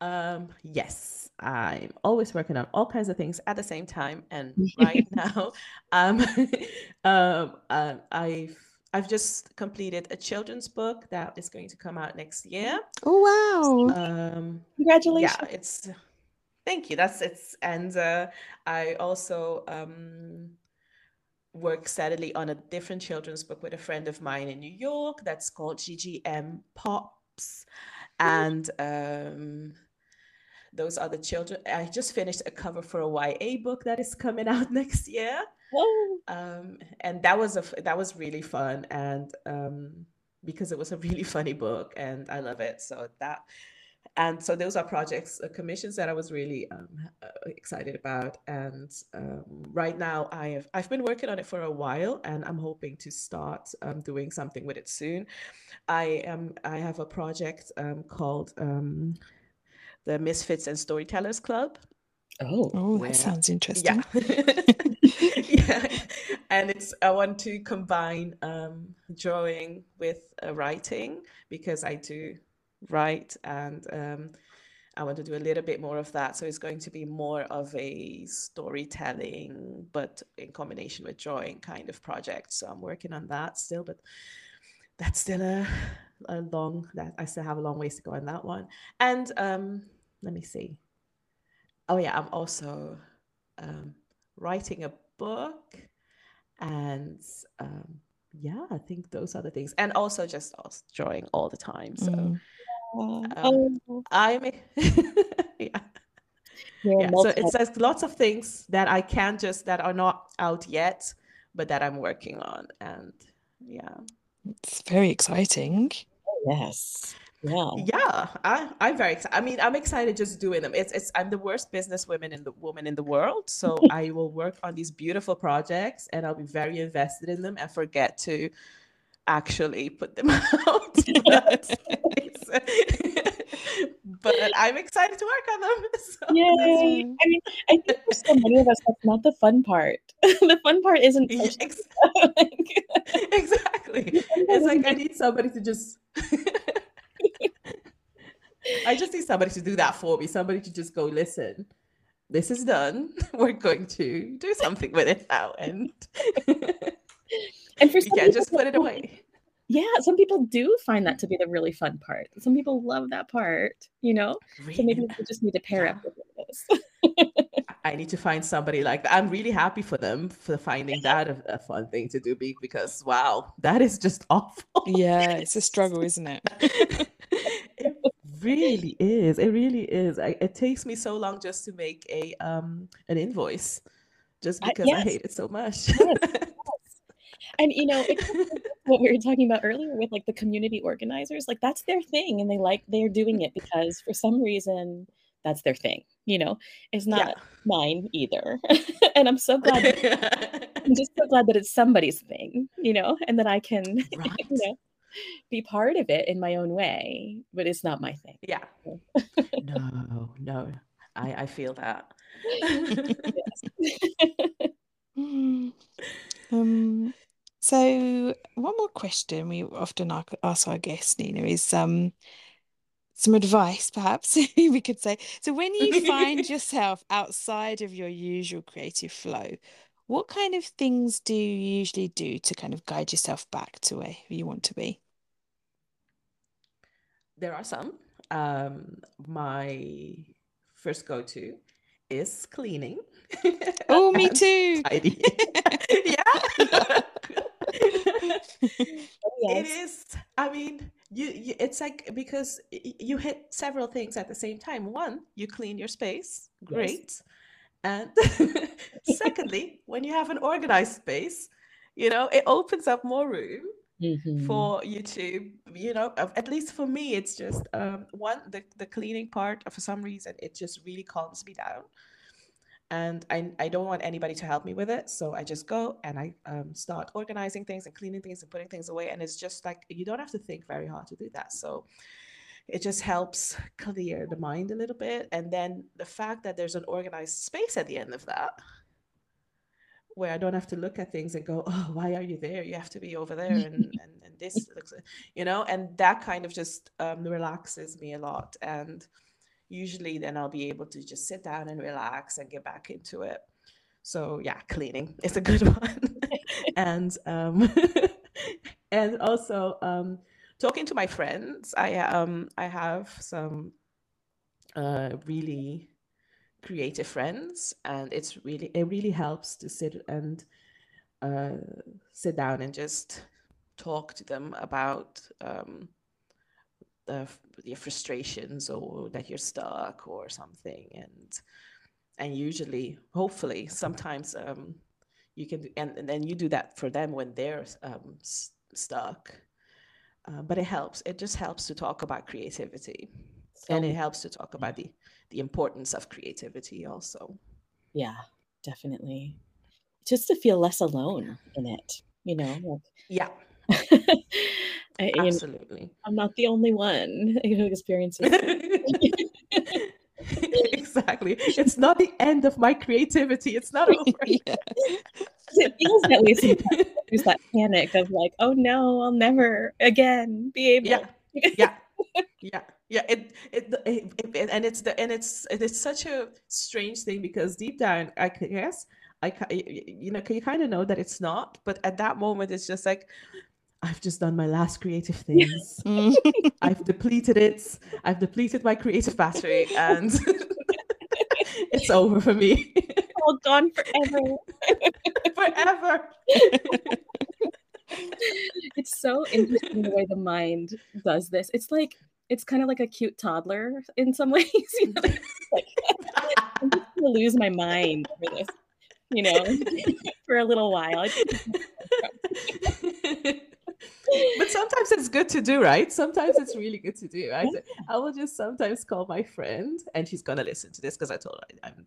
Um, yes, I'm always working on all kinds of things at the same time, and [laughs] right now, um, [laughs] um, um, I've I've just completed a children's book that is going to come out next year. Oh, wow. Um, Congratulations. yeah, it's Thank you. That's it's, and uh, I also um, work steadily on a different children's book with a friend of mine in New York. That's called GGM Pops, and um, those are the children. I just finished a cover for a YA book that is coming [laughs] out next year. Um, and that was a that was really fun, and um, because it was a really [laughs] funny book, and I love it. So that and so those are projects uh, commissions that i was really um, uh, excited about. And um, right now i have i've been working on it for a while and i'm hoping to start um, doing something with it soon. I am i have a project um, called um, the misfits and storytellers club. Oh. Oh that sounds interesting. Yeah. [laughs] [laughs] Yeah. And it's i want to combine um, drawing with uh, writing because i do right? And um, I want to do a little bit more of that. So it's going to be more of a storytelling, but in combination with drawing kind of project. So I'm working on that still, but that's still a, a long that I still have a long ways to go on that one. And um, let me see. Oh yeah, I'm also um, writing a book and um, yeah, I think those are the things. And also just drawing all the time. So mm. Um, oh. [laughs] I'm yeah. yeah. So it says lots of things that I can just that are not out yet, but that I'm working on. And yeah. It's very exciting. Yes. Yeah. Yeah. I, I'm very excited. I mean, I'm excited just doing them. It's it's I'm the worst business woman in the woman in the world. So [laughs] I will work on these beautiful projects and I'll be very invested in them and forget to actually put them [laughs] out. [laughs] [laughs] but, I'm excited to work on them. [laughs] So. Yay! I mean, I think for so many of us, that's not the fun part. the fun part isn't exactly. It's like I need somebody to just. I just need somebody to do that for me. Somebody to just go listen. This is done. We're going to do something with it now, and and for you can't just put it away yeah, some people do find that to be the really fun part. Some people love that part, you know? Really? So maybe we just need to pair up with this. I need to find somebody like that. I'm really happy for them for finding that a, a, fun thing to do because wow, that is just [laughs] awful. Yeah, it's a struggle, isn't it? [laughs] it really is. It really is. I, it takes me so long just to make a um an invoice just because uh, yes. I hate it so much. Yes [laughs] and you know [laughs] [laughs] what we were talking about earlier with like the community organizers like that's their thing and they like they're doing it because for some reason that's their thing you know? It's not yeah. mine either. [laughs] And i'm so glad that, i'm just so glad that it's somebody's thing you know and that i can right. you know be part of it in my own way but it's not my thing. Yeah. No no. I i feel that. Um so, one more question we often ask our guests, Nina, is um, some advice, perhaps [laughs] we could say. So, when you find [laughs] yourself outside of your usual creative flow, what kind of things do you usually do to kind of guide yourself back to where you want to be? There are some. Um, my first go to is cleaning. Oh, me [laughs] too. yeah. [laughs] It is. I mean, you, you, it's like because you hit several things at the same time. One, you clean your space, great. Yes. And [laughs] secondly, when you have an organized space, you know, it opens up more room mm-hmm. for you to, you know, at least for me, it's just um, one, the, the cleaning part, for some reason, it just really calms me down and I, I don't want anybody to help me with it. So I just go and I um, start organizing things and cleaning things and putting things away. And it's just like, you don't have to think very hard to do that. So it just helps clear the mind a little bit. And then the fact that there's an organized space at the end of that, where I don't have to look at things and go, oh, why are you there? You have to be over there. And, [laughs] and, and this looks, you know, and that kind of just um, relaxes me a lot. And usually then I'll be able to just sit down and relax and get back into it. So yeah, cleaning [laughs] is a good one. [laughs] and um, [laughs] and also um, talking to my friends. I um I have some uh, really creative friends, and it's really it really helps to sit and uh, sit down and just talk to them about um, the, your frustrations or that you're stuck or something, and and usually, hopefully, sometimes um, you can and, and then you do that for them when they're um, s- stuck. Uh, but it helps. It just helps to talk about creativity, So, and it helps to talk about the the importance of creativity also. yeah, definitely. Just to feel less alone in it, you know. Yeah, [laughs] I, you know, absolutely. I'm not the only one [laughs] who experiences. [laughs] exactly. It's not the end of my creativity. It's not over. [laughs] yeah. It feels that way sometimes. There's that panic of like, oh no, I'll never again be able. yeah, yeah, yeah, yeah. It, it, it, it- and it's the and it's it's such a strange thing because deep down, I guess I ki- y- y- you know you kind of know that it's not, but at that moment, it's just like I've just done my last creative things. [laughs] Mm. I've depleted it. I've depleted my creative battery, and [laughs] it's over for me all gone forever. [laughs] forever. it's so interesting the way the mind does this. It's like it's kind of like a cute toddler in some ways. You know? like I'm just gonna lose my mind for this, you know, for a little while. But sometimes it's good to do, right? Sometimes it's really good to do. I, I will just sometimes call my friend, and she's gonna listen to this because I told her I, I'm,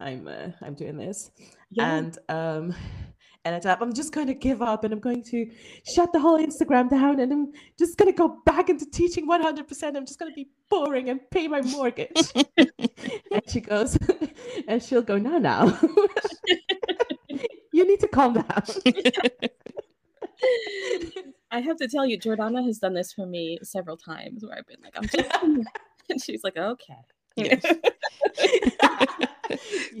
I'm, uh, I'm doing this, Yeah. and um, and I tell, I'm just going to give up, and I'm going to shut the whole Instagram down, and I'm just gonna go back into teaching 100. percent I'm just gonna be boring and pay my mortgage. [laughs] and she goes, [laughs] and she'll go, no, now. [laughs] you need to calm down. I have to tell you, Jordana has done this for me several times where I've been like, I'm [laughs] just [laughs] and she's like, okay. Yes. you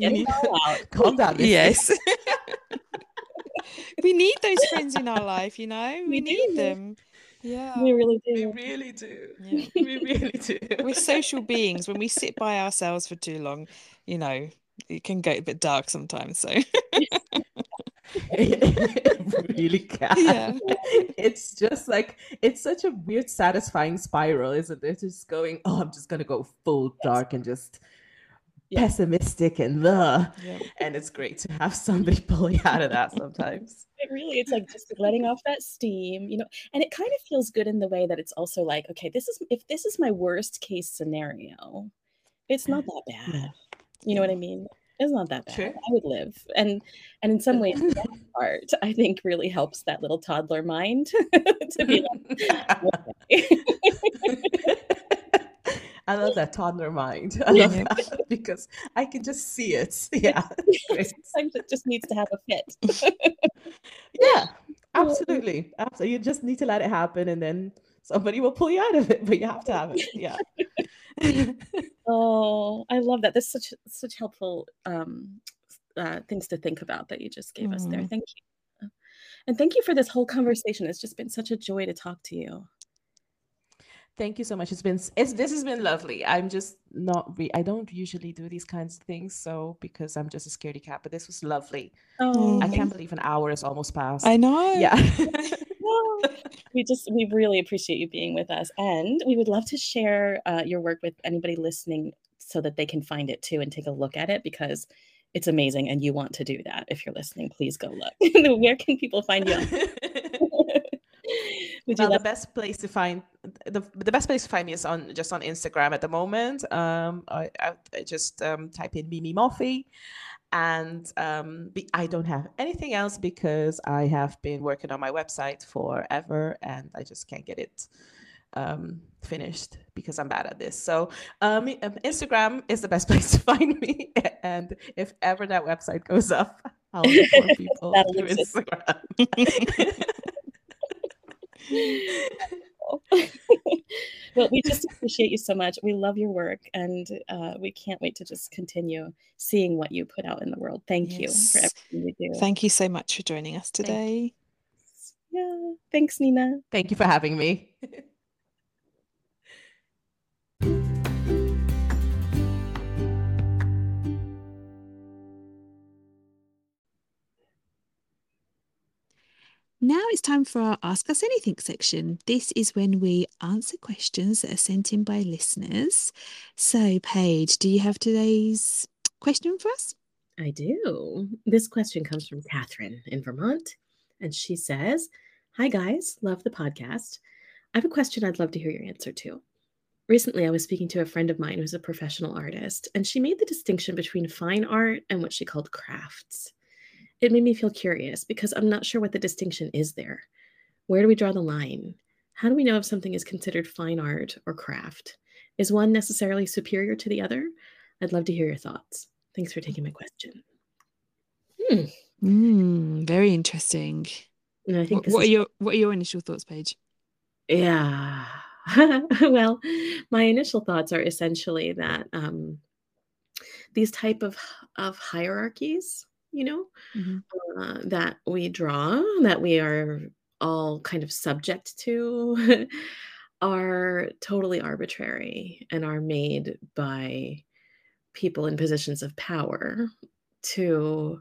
[laughs] Get need it all out. calm down. Yes. we need those friends in our life, you know. We, We need do. them. Yeah. We really do. We really do. Yeah. We really do. We're social beings. When we sit by ourselves for too long, you know, it can get a bit dark sometimes. So it [laughs] really can. Yeah. [laughs] It's just like it's such a weird, satisfying spiral, isn't it? Just going, oh, I'm just gonna go full dark and just Yeah. pessimistic and the yeah. and it's great to have somebody [laughs] pull you out of that sometimes. It really, it's like just letting off that steam, you know, and it kind of feels good in the way that it's also like, okay, this is if this is my worst case scenario, it's not that bad. You know what I mean? It's not that bad. True. I would live. And and in some ways [laughs] that part I think really helps that little toddler mind [laughs] to be like. [laughs] I love that toddler mind. I love that because I can just see it. Yeah. Sometimes it just needs to have a fit. Yeah, absolutely. Absolutely. You just need to let it happen and then somebody will pull you out of it, but you have to have it. Yeah. [laughs] Oh, I love that. That's such such helpful um, uh, things to think about that you just gave us there. Mm. Thank you, and thank you for this whole conversation. It's just been such a joy to talk to you. Thank you so much. It's been it's this has been lovely. I'm just not re- I don't usually do these kinds of things, so because I'm just a scaredy cat, but this was lovely. Oh, I can't believe an hour is almost past. I know. yeah. [laughs] [laughs] we just we really appreciate you being with us, and we would love to share uh, your work with anybody listening so that they can find it too and take a look at it because it's amazing, and you want to do that. If you're listening, please go look. [laughs] Where can people find you? [laughs] Would well, the best place to find the, the best place to find me is on just on Instagram at the moment. Um, I, I, I just um, type in Mimi Moffie, and um, I don't have anything else because I have been working on my website forever, and I just can't get it um, finished because I'm bad at this. So um, um, Instagram is the best [laughs] place to find me, and if ever that website goes up, I'll inform [laughs] people through exist. [laughs] Instagram. [laughs] well, we just appreciate you so much. We love your work, and uh, we can't wait to just continue seeing what you put out in the world. Thank you for everything you do. Thank you so much for joining us today. yeah, thanks, Nina. Thank you for having me. [laughs] now it's time for our Ask Us Anything section. This is when we answer questions that are sent in by listeners. So, Paige, do you have today's question for us? I do. This question comes from Catherine in Vermont, and she says, Hi, guys. Love the podcast. I have a question I'd love to hear your answer to. Recently, I was speaking to a friend of mine who's a professional artist, and she made the distinction between fine art and what she called crafts. It made me feel curious because I'm not sure what the distinction is there. Where do we draw the line? How do we know if something is considered fine art or craft? Is one necessarily superior to the other? I'd love to hear your thoughts. Thanks for taking my question. Hmm. Mm, very interesting. And I think what, what are your what are your initial thoughts, Paige? Yeah. [laughs] well, my initial thoughts are essentially that um, these type of of hierarchies you know, mm-hmm. uh, that we draw, that we are all kind of subject to, [laughs] are totally arbitrary and are made by people in positions of power to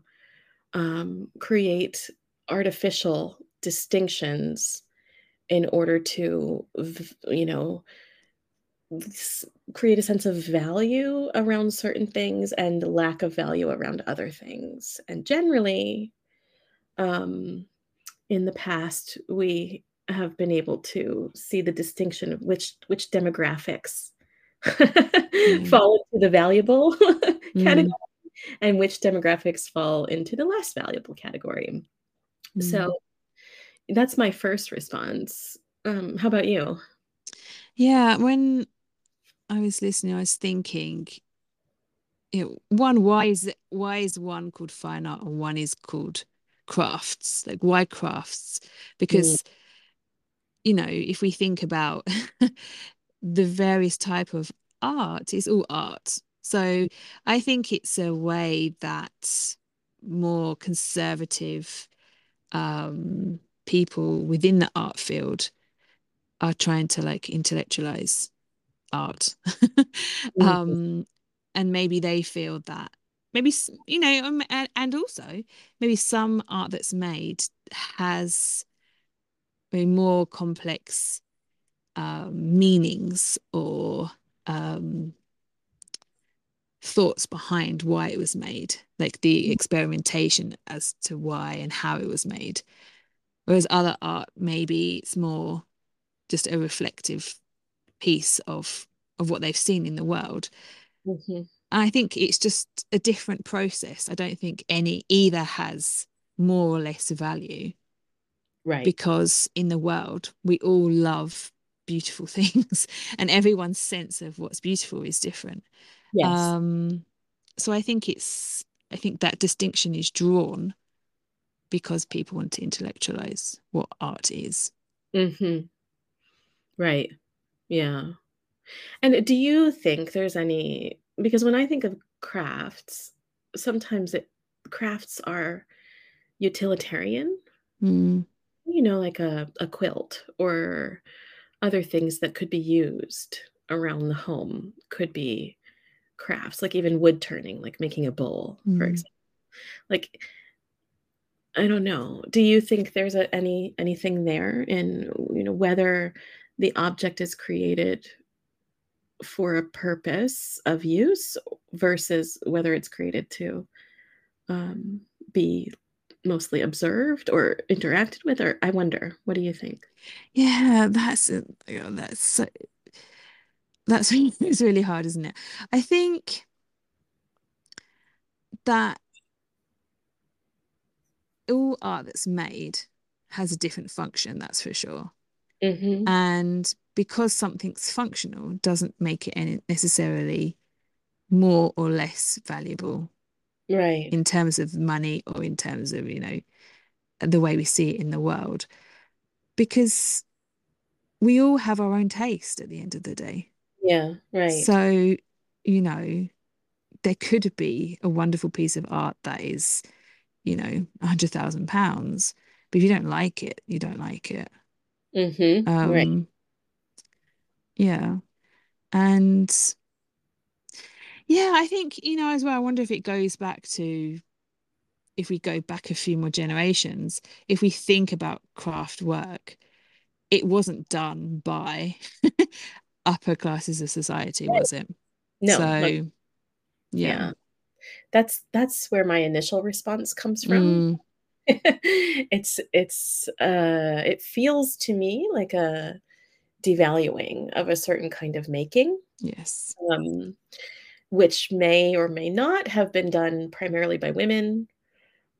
um, create artificial distinctions in order to, you know, create a sense of value around certain things and lack of value around other things. And generally, um, in the past, we have been able to see the distinction of which which demographics [laughs] mm. fall into the valuable [laughs] mm. category and which demographics fall into the less valuable category. Mm. So that's my first response. Um, how about you? Yeah, when I was listening, I was thinking, you know, one, why is why is one called fine art and one is called crafts? Like why crafts? Because mm. you know, if we think about [laughs] the various type of art, it's all art. So I think it's a way that more conservative um, people within the art field are trying to like intellectualize art [laughs] mm-hmm. um and maybe they feel that maybe you know um, and, and also maybe some art that's made has a more complex um, meanings or um, thoughts behind why it was made like the mm-hmm. experimentation as to why and how it was made whereas other art maybe it's more just a reflective piece of of what they've seen in the world. Mm-hmm. I think it's just a different process. I don't think any either has more or less value. Right. Because in the world, we all love beautiful [laughs] things and everyone's sense of what's beautiful is different. Yes. Um, so I think it's I think that distinction is drawn because people want to intellectualize what art is. Mm-hmm. Right. Yeah. And do you think there's any because when I think of crafts, sometimes it crafts are utilitarian. Mm. You know, like a, a quilt or other things that could be used around the home could be crafts, like even wood turning, like making a bowl, mm. for example. Like I don't know. Do you think there's a, any anything there in you know whether the object is created for a purpose of use versus whether it's created to um, be mostly observed or interacted with or i wonder what do you think? Yeah that's know, that's so, that's [laughs] it's really hard isn't it? I think that all art that's made has a different function that's for sure Mm-hmm. And because something's functional doesn't make it necessarily more or less valuable. Right. In terms of money or in terms of, you know, the way we see it in the world. Because we all have our own taste at the end of the day. Yeah, right. So, you know, there could be a wonderful piece of art that is, you know, a hundred thousand pounds. But if you don't like it, you don't like it. Mm-hmm. Um, right. Yeah. And yeah, I think, you know, as well, I wonder if it goes back to if we go back a few more generations, if we think about craft work, it wasn't done by [laughs] upper classes of society, was it? No. So, yeah. yeah. That's that's where my initial response comes from. Mm, [laughs] it's it's uh it feels to me like a devaluing of a certain kind of making yes. um which may or may not have been done primarily by women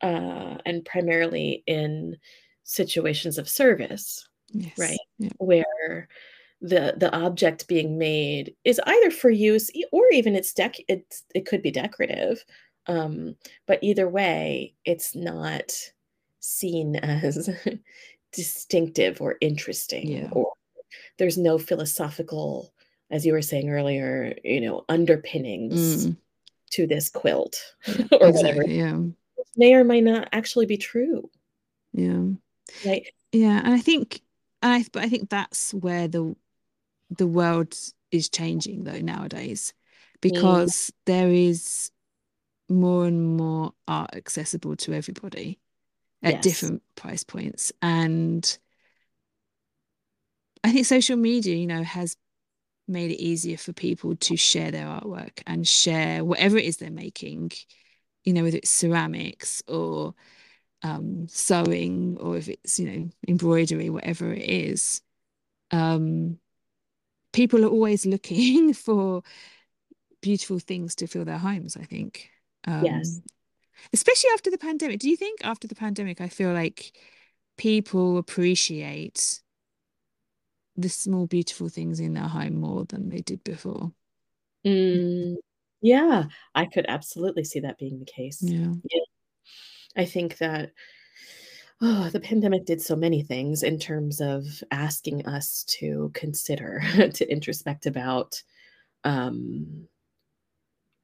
uh and primarily in situations of service Yes. right Yeah. where the the object being made is either for use or even it's dec it's it could be decorative um but either way it's not seen as [laughs] distinctive or interesting Yeah. or there's no philosophical as you were saying earlier you know underpinnings Mm, to this quilt [laughs] or whatever Exactly. Yeah. may or may not actually be true Yeah. right Yeah. And I think, I but I think that's where the the world is changing though nowadays, Mm, because there is more and more art accessible to everybody at yes different price points. And I think social media, you know, has made it easier for people to share their artwork and share whatever it is they're making, you know, whether it's ceramics or um, sewing or if it's, you know, embroidery, whatever it is. Um, people are always [laughs] looking for beautiful things to fill their homes, I think. yes Um, especially after the pandemic. Do you think after the pandemic, I feel like people appreciate the small, beautiful things in their home more than they did before? Mm, yeah, I could absolutely see that being the case. Yeah. Yeah, I think that oh, the pandemic did so many things in terms of asking us to consider, [laughs] to introspect about, um,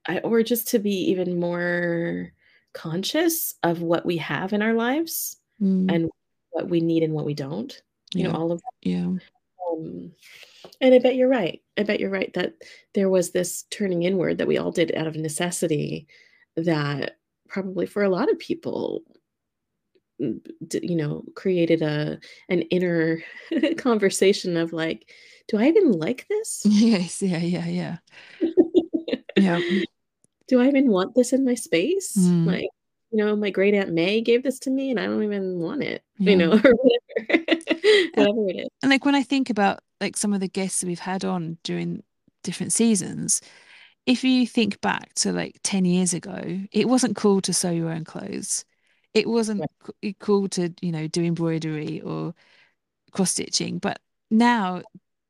I, or just to be even more conscious of what we have in our lives Mm, and what we need and what we don't. You know, all of Yeah. um, and I bet you're right. I bet you're right that there was this turning inward that we all did out of necessity that probably for a lot of people mm, you know created a an inner [laughs] conversation of like do I even like this? [laughs] Yes. Yeah. Yeah. Yeah. [laughs] Yeah. Do I even want this in my space? Mm, Like, you know, my great aunt May gave this to me and I don't even want it, you know, [laughs] or [laughs] whatever. It is. and like when I think about like some of the guests that we've had on during different seasons, if you think back to like 10 years ago, it wasn't cool to sew your own clothes. It wasn't Right. cool to, you know, do embroidery or cross stitching. But now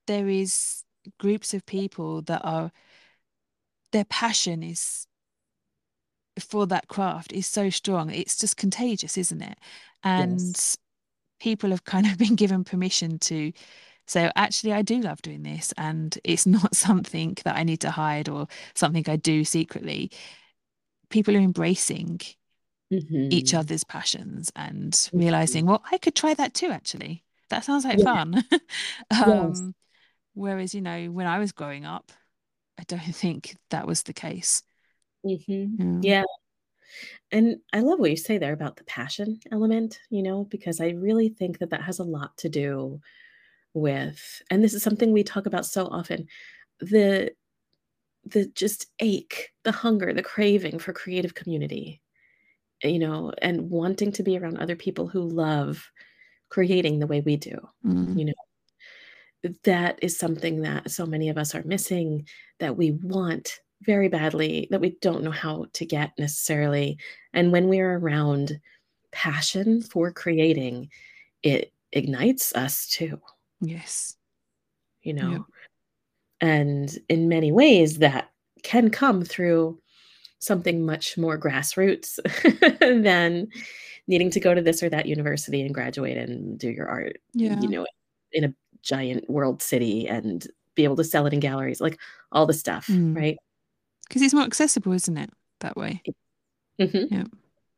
there is groups of people that are their passion is for that craft is so strong. It's just contagious, isn't it? And Yes. people have kind of [laughs] been given permission to say, actually, I do love doing this, and it's not [laughs] something that I need to hide or something I do secretly. People are embracing each hmm other's passions and realizing, well, I could try that too, actually. That sounds like Yeah. fun. [laughs] Yes. Um, whereas, you know, when I was growing up, I don't think that was the case. hmm Yeah. Yeah. And I love what you say there about the passion element, you know, because I really think that that has a lot to do with, and this is something we talk about so often, the the just ache, the hunger, the craving for creative community, you know, and wanting to be around other people who love creating the way we do, Mm, you know. That is something that so many of us are missing, that we want very badly, that we don't know how to get necessarily. And when we're around passion for creating, it ignites us too, yes. you Yep. know. And in many ways, that can come through something much more grassroots [laughs] than needing to go to this or that university and graduate and do your art, Yeah. you know, in a giant world city and be able to sell it in galleries, like all the stuff, Mm. right? Because it's more accessible, isn't it? That way. Mhm. Yeah.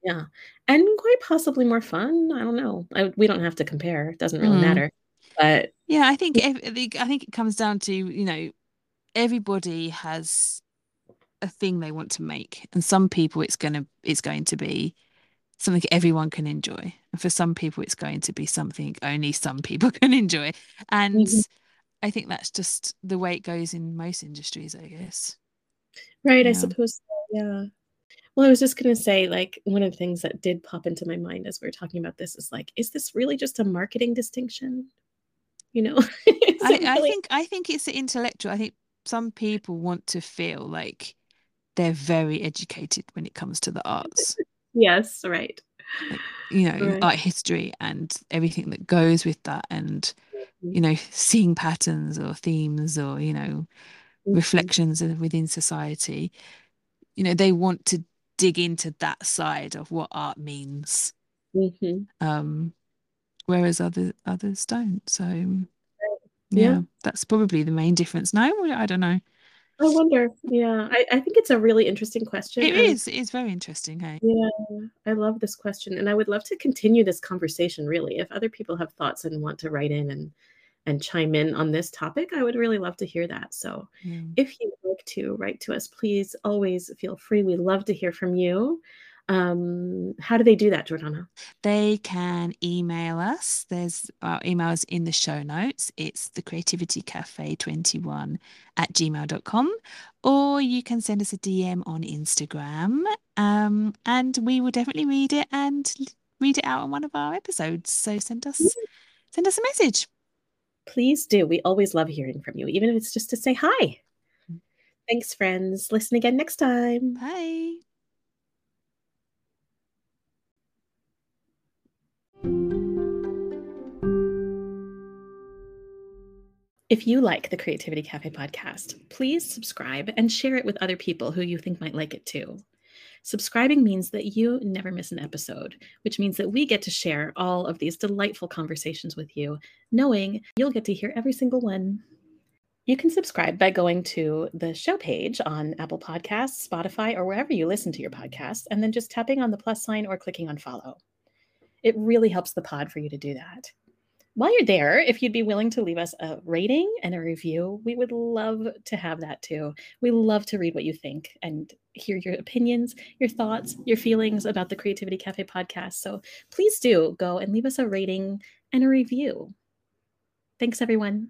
Yeah. And quite possibly more fun. I don't know. I, we don't have to compare. It doesn't really Mm. matter. But Yeah, I think ev- I think I think it comes down to, you know, everybody has a thing they want to make, and some people it's gonna it's going to be something everyone can enjoy. And for some people, it's going to be something only some people [laughs] can enjoy. And Mhm. I think that's just the way it goes in most industries, I guess. Right, I suppose so, yeah. Well, I was just gonna say, like, one of the things that did pop into my mind as we were talking about this is like, is this really just a marketing distinction? You know? [laughs] I, it I think I think it's intellectual. I think some people want to feel like they're very educated when it comes to the arts. Yes, right. You know, Right. art history and everything that goes with that and Mhm, you know, seeing patterns or themes or, you know, mhm, reflections within society. You know, they want to dig into that side of what art means. mhm. Um, whereas other others don't. So Yeah. yeah, that's probably the main difference. No, I don't know. I wonder. Yeah, I I think it's a really interesting question, It and is, it is very interesting, hey. Yeah, I love this question, and I would love to continue this conversation, really. If other people have thoughts and want to write in and and chime in on this topic, I would really love to hear that. So Yeah. if you'd like to write to us, please always feel free. We love to hear from you. Um, how do they do that, Jordana? They can email us. There's our emails in the show notes. It's the creativity cafe 21 at gmail.com. Or you can send us a DM on Instagram. Um, and we will definitely read it and read it out on one of our episodes. So send us send us a message. Please do. We always love hearing from you, even if it's just to say hi. Thanks, friends. Listen again next time. Bye. If you like the Creativity Cafe podcast, please subscribe and share it with other people who you think might like it too. Subscribing means that you never miss an episode, which means that we get to share all of these delightful conversations with you, knowing you'll get to hear every single one. You can subscribe by going to the show page on Apple Podcasts, Spotify, or wherever you listen to your podcast, and then just tapping on the plus sign or clicking on follow. It really helps the pod for you to do that. While you're there, if you'd be willing to leave us a rating and a review, we would love to have that too. We love to read what you think and hear your opinions, your thoughts, your feelings about the Creativity Cafe podcast. So please do go and leave us a rating and a review. Thanks, everyone.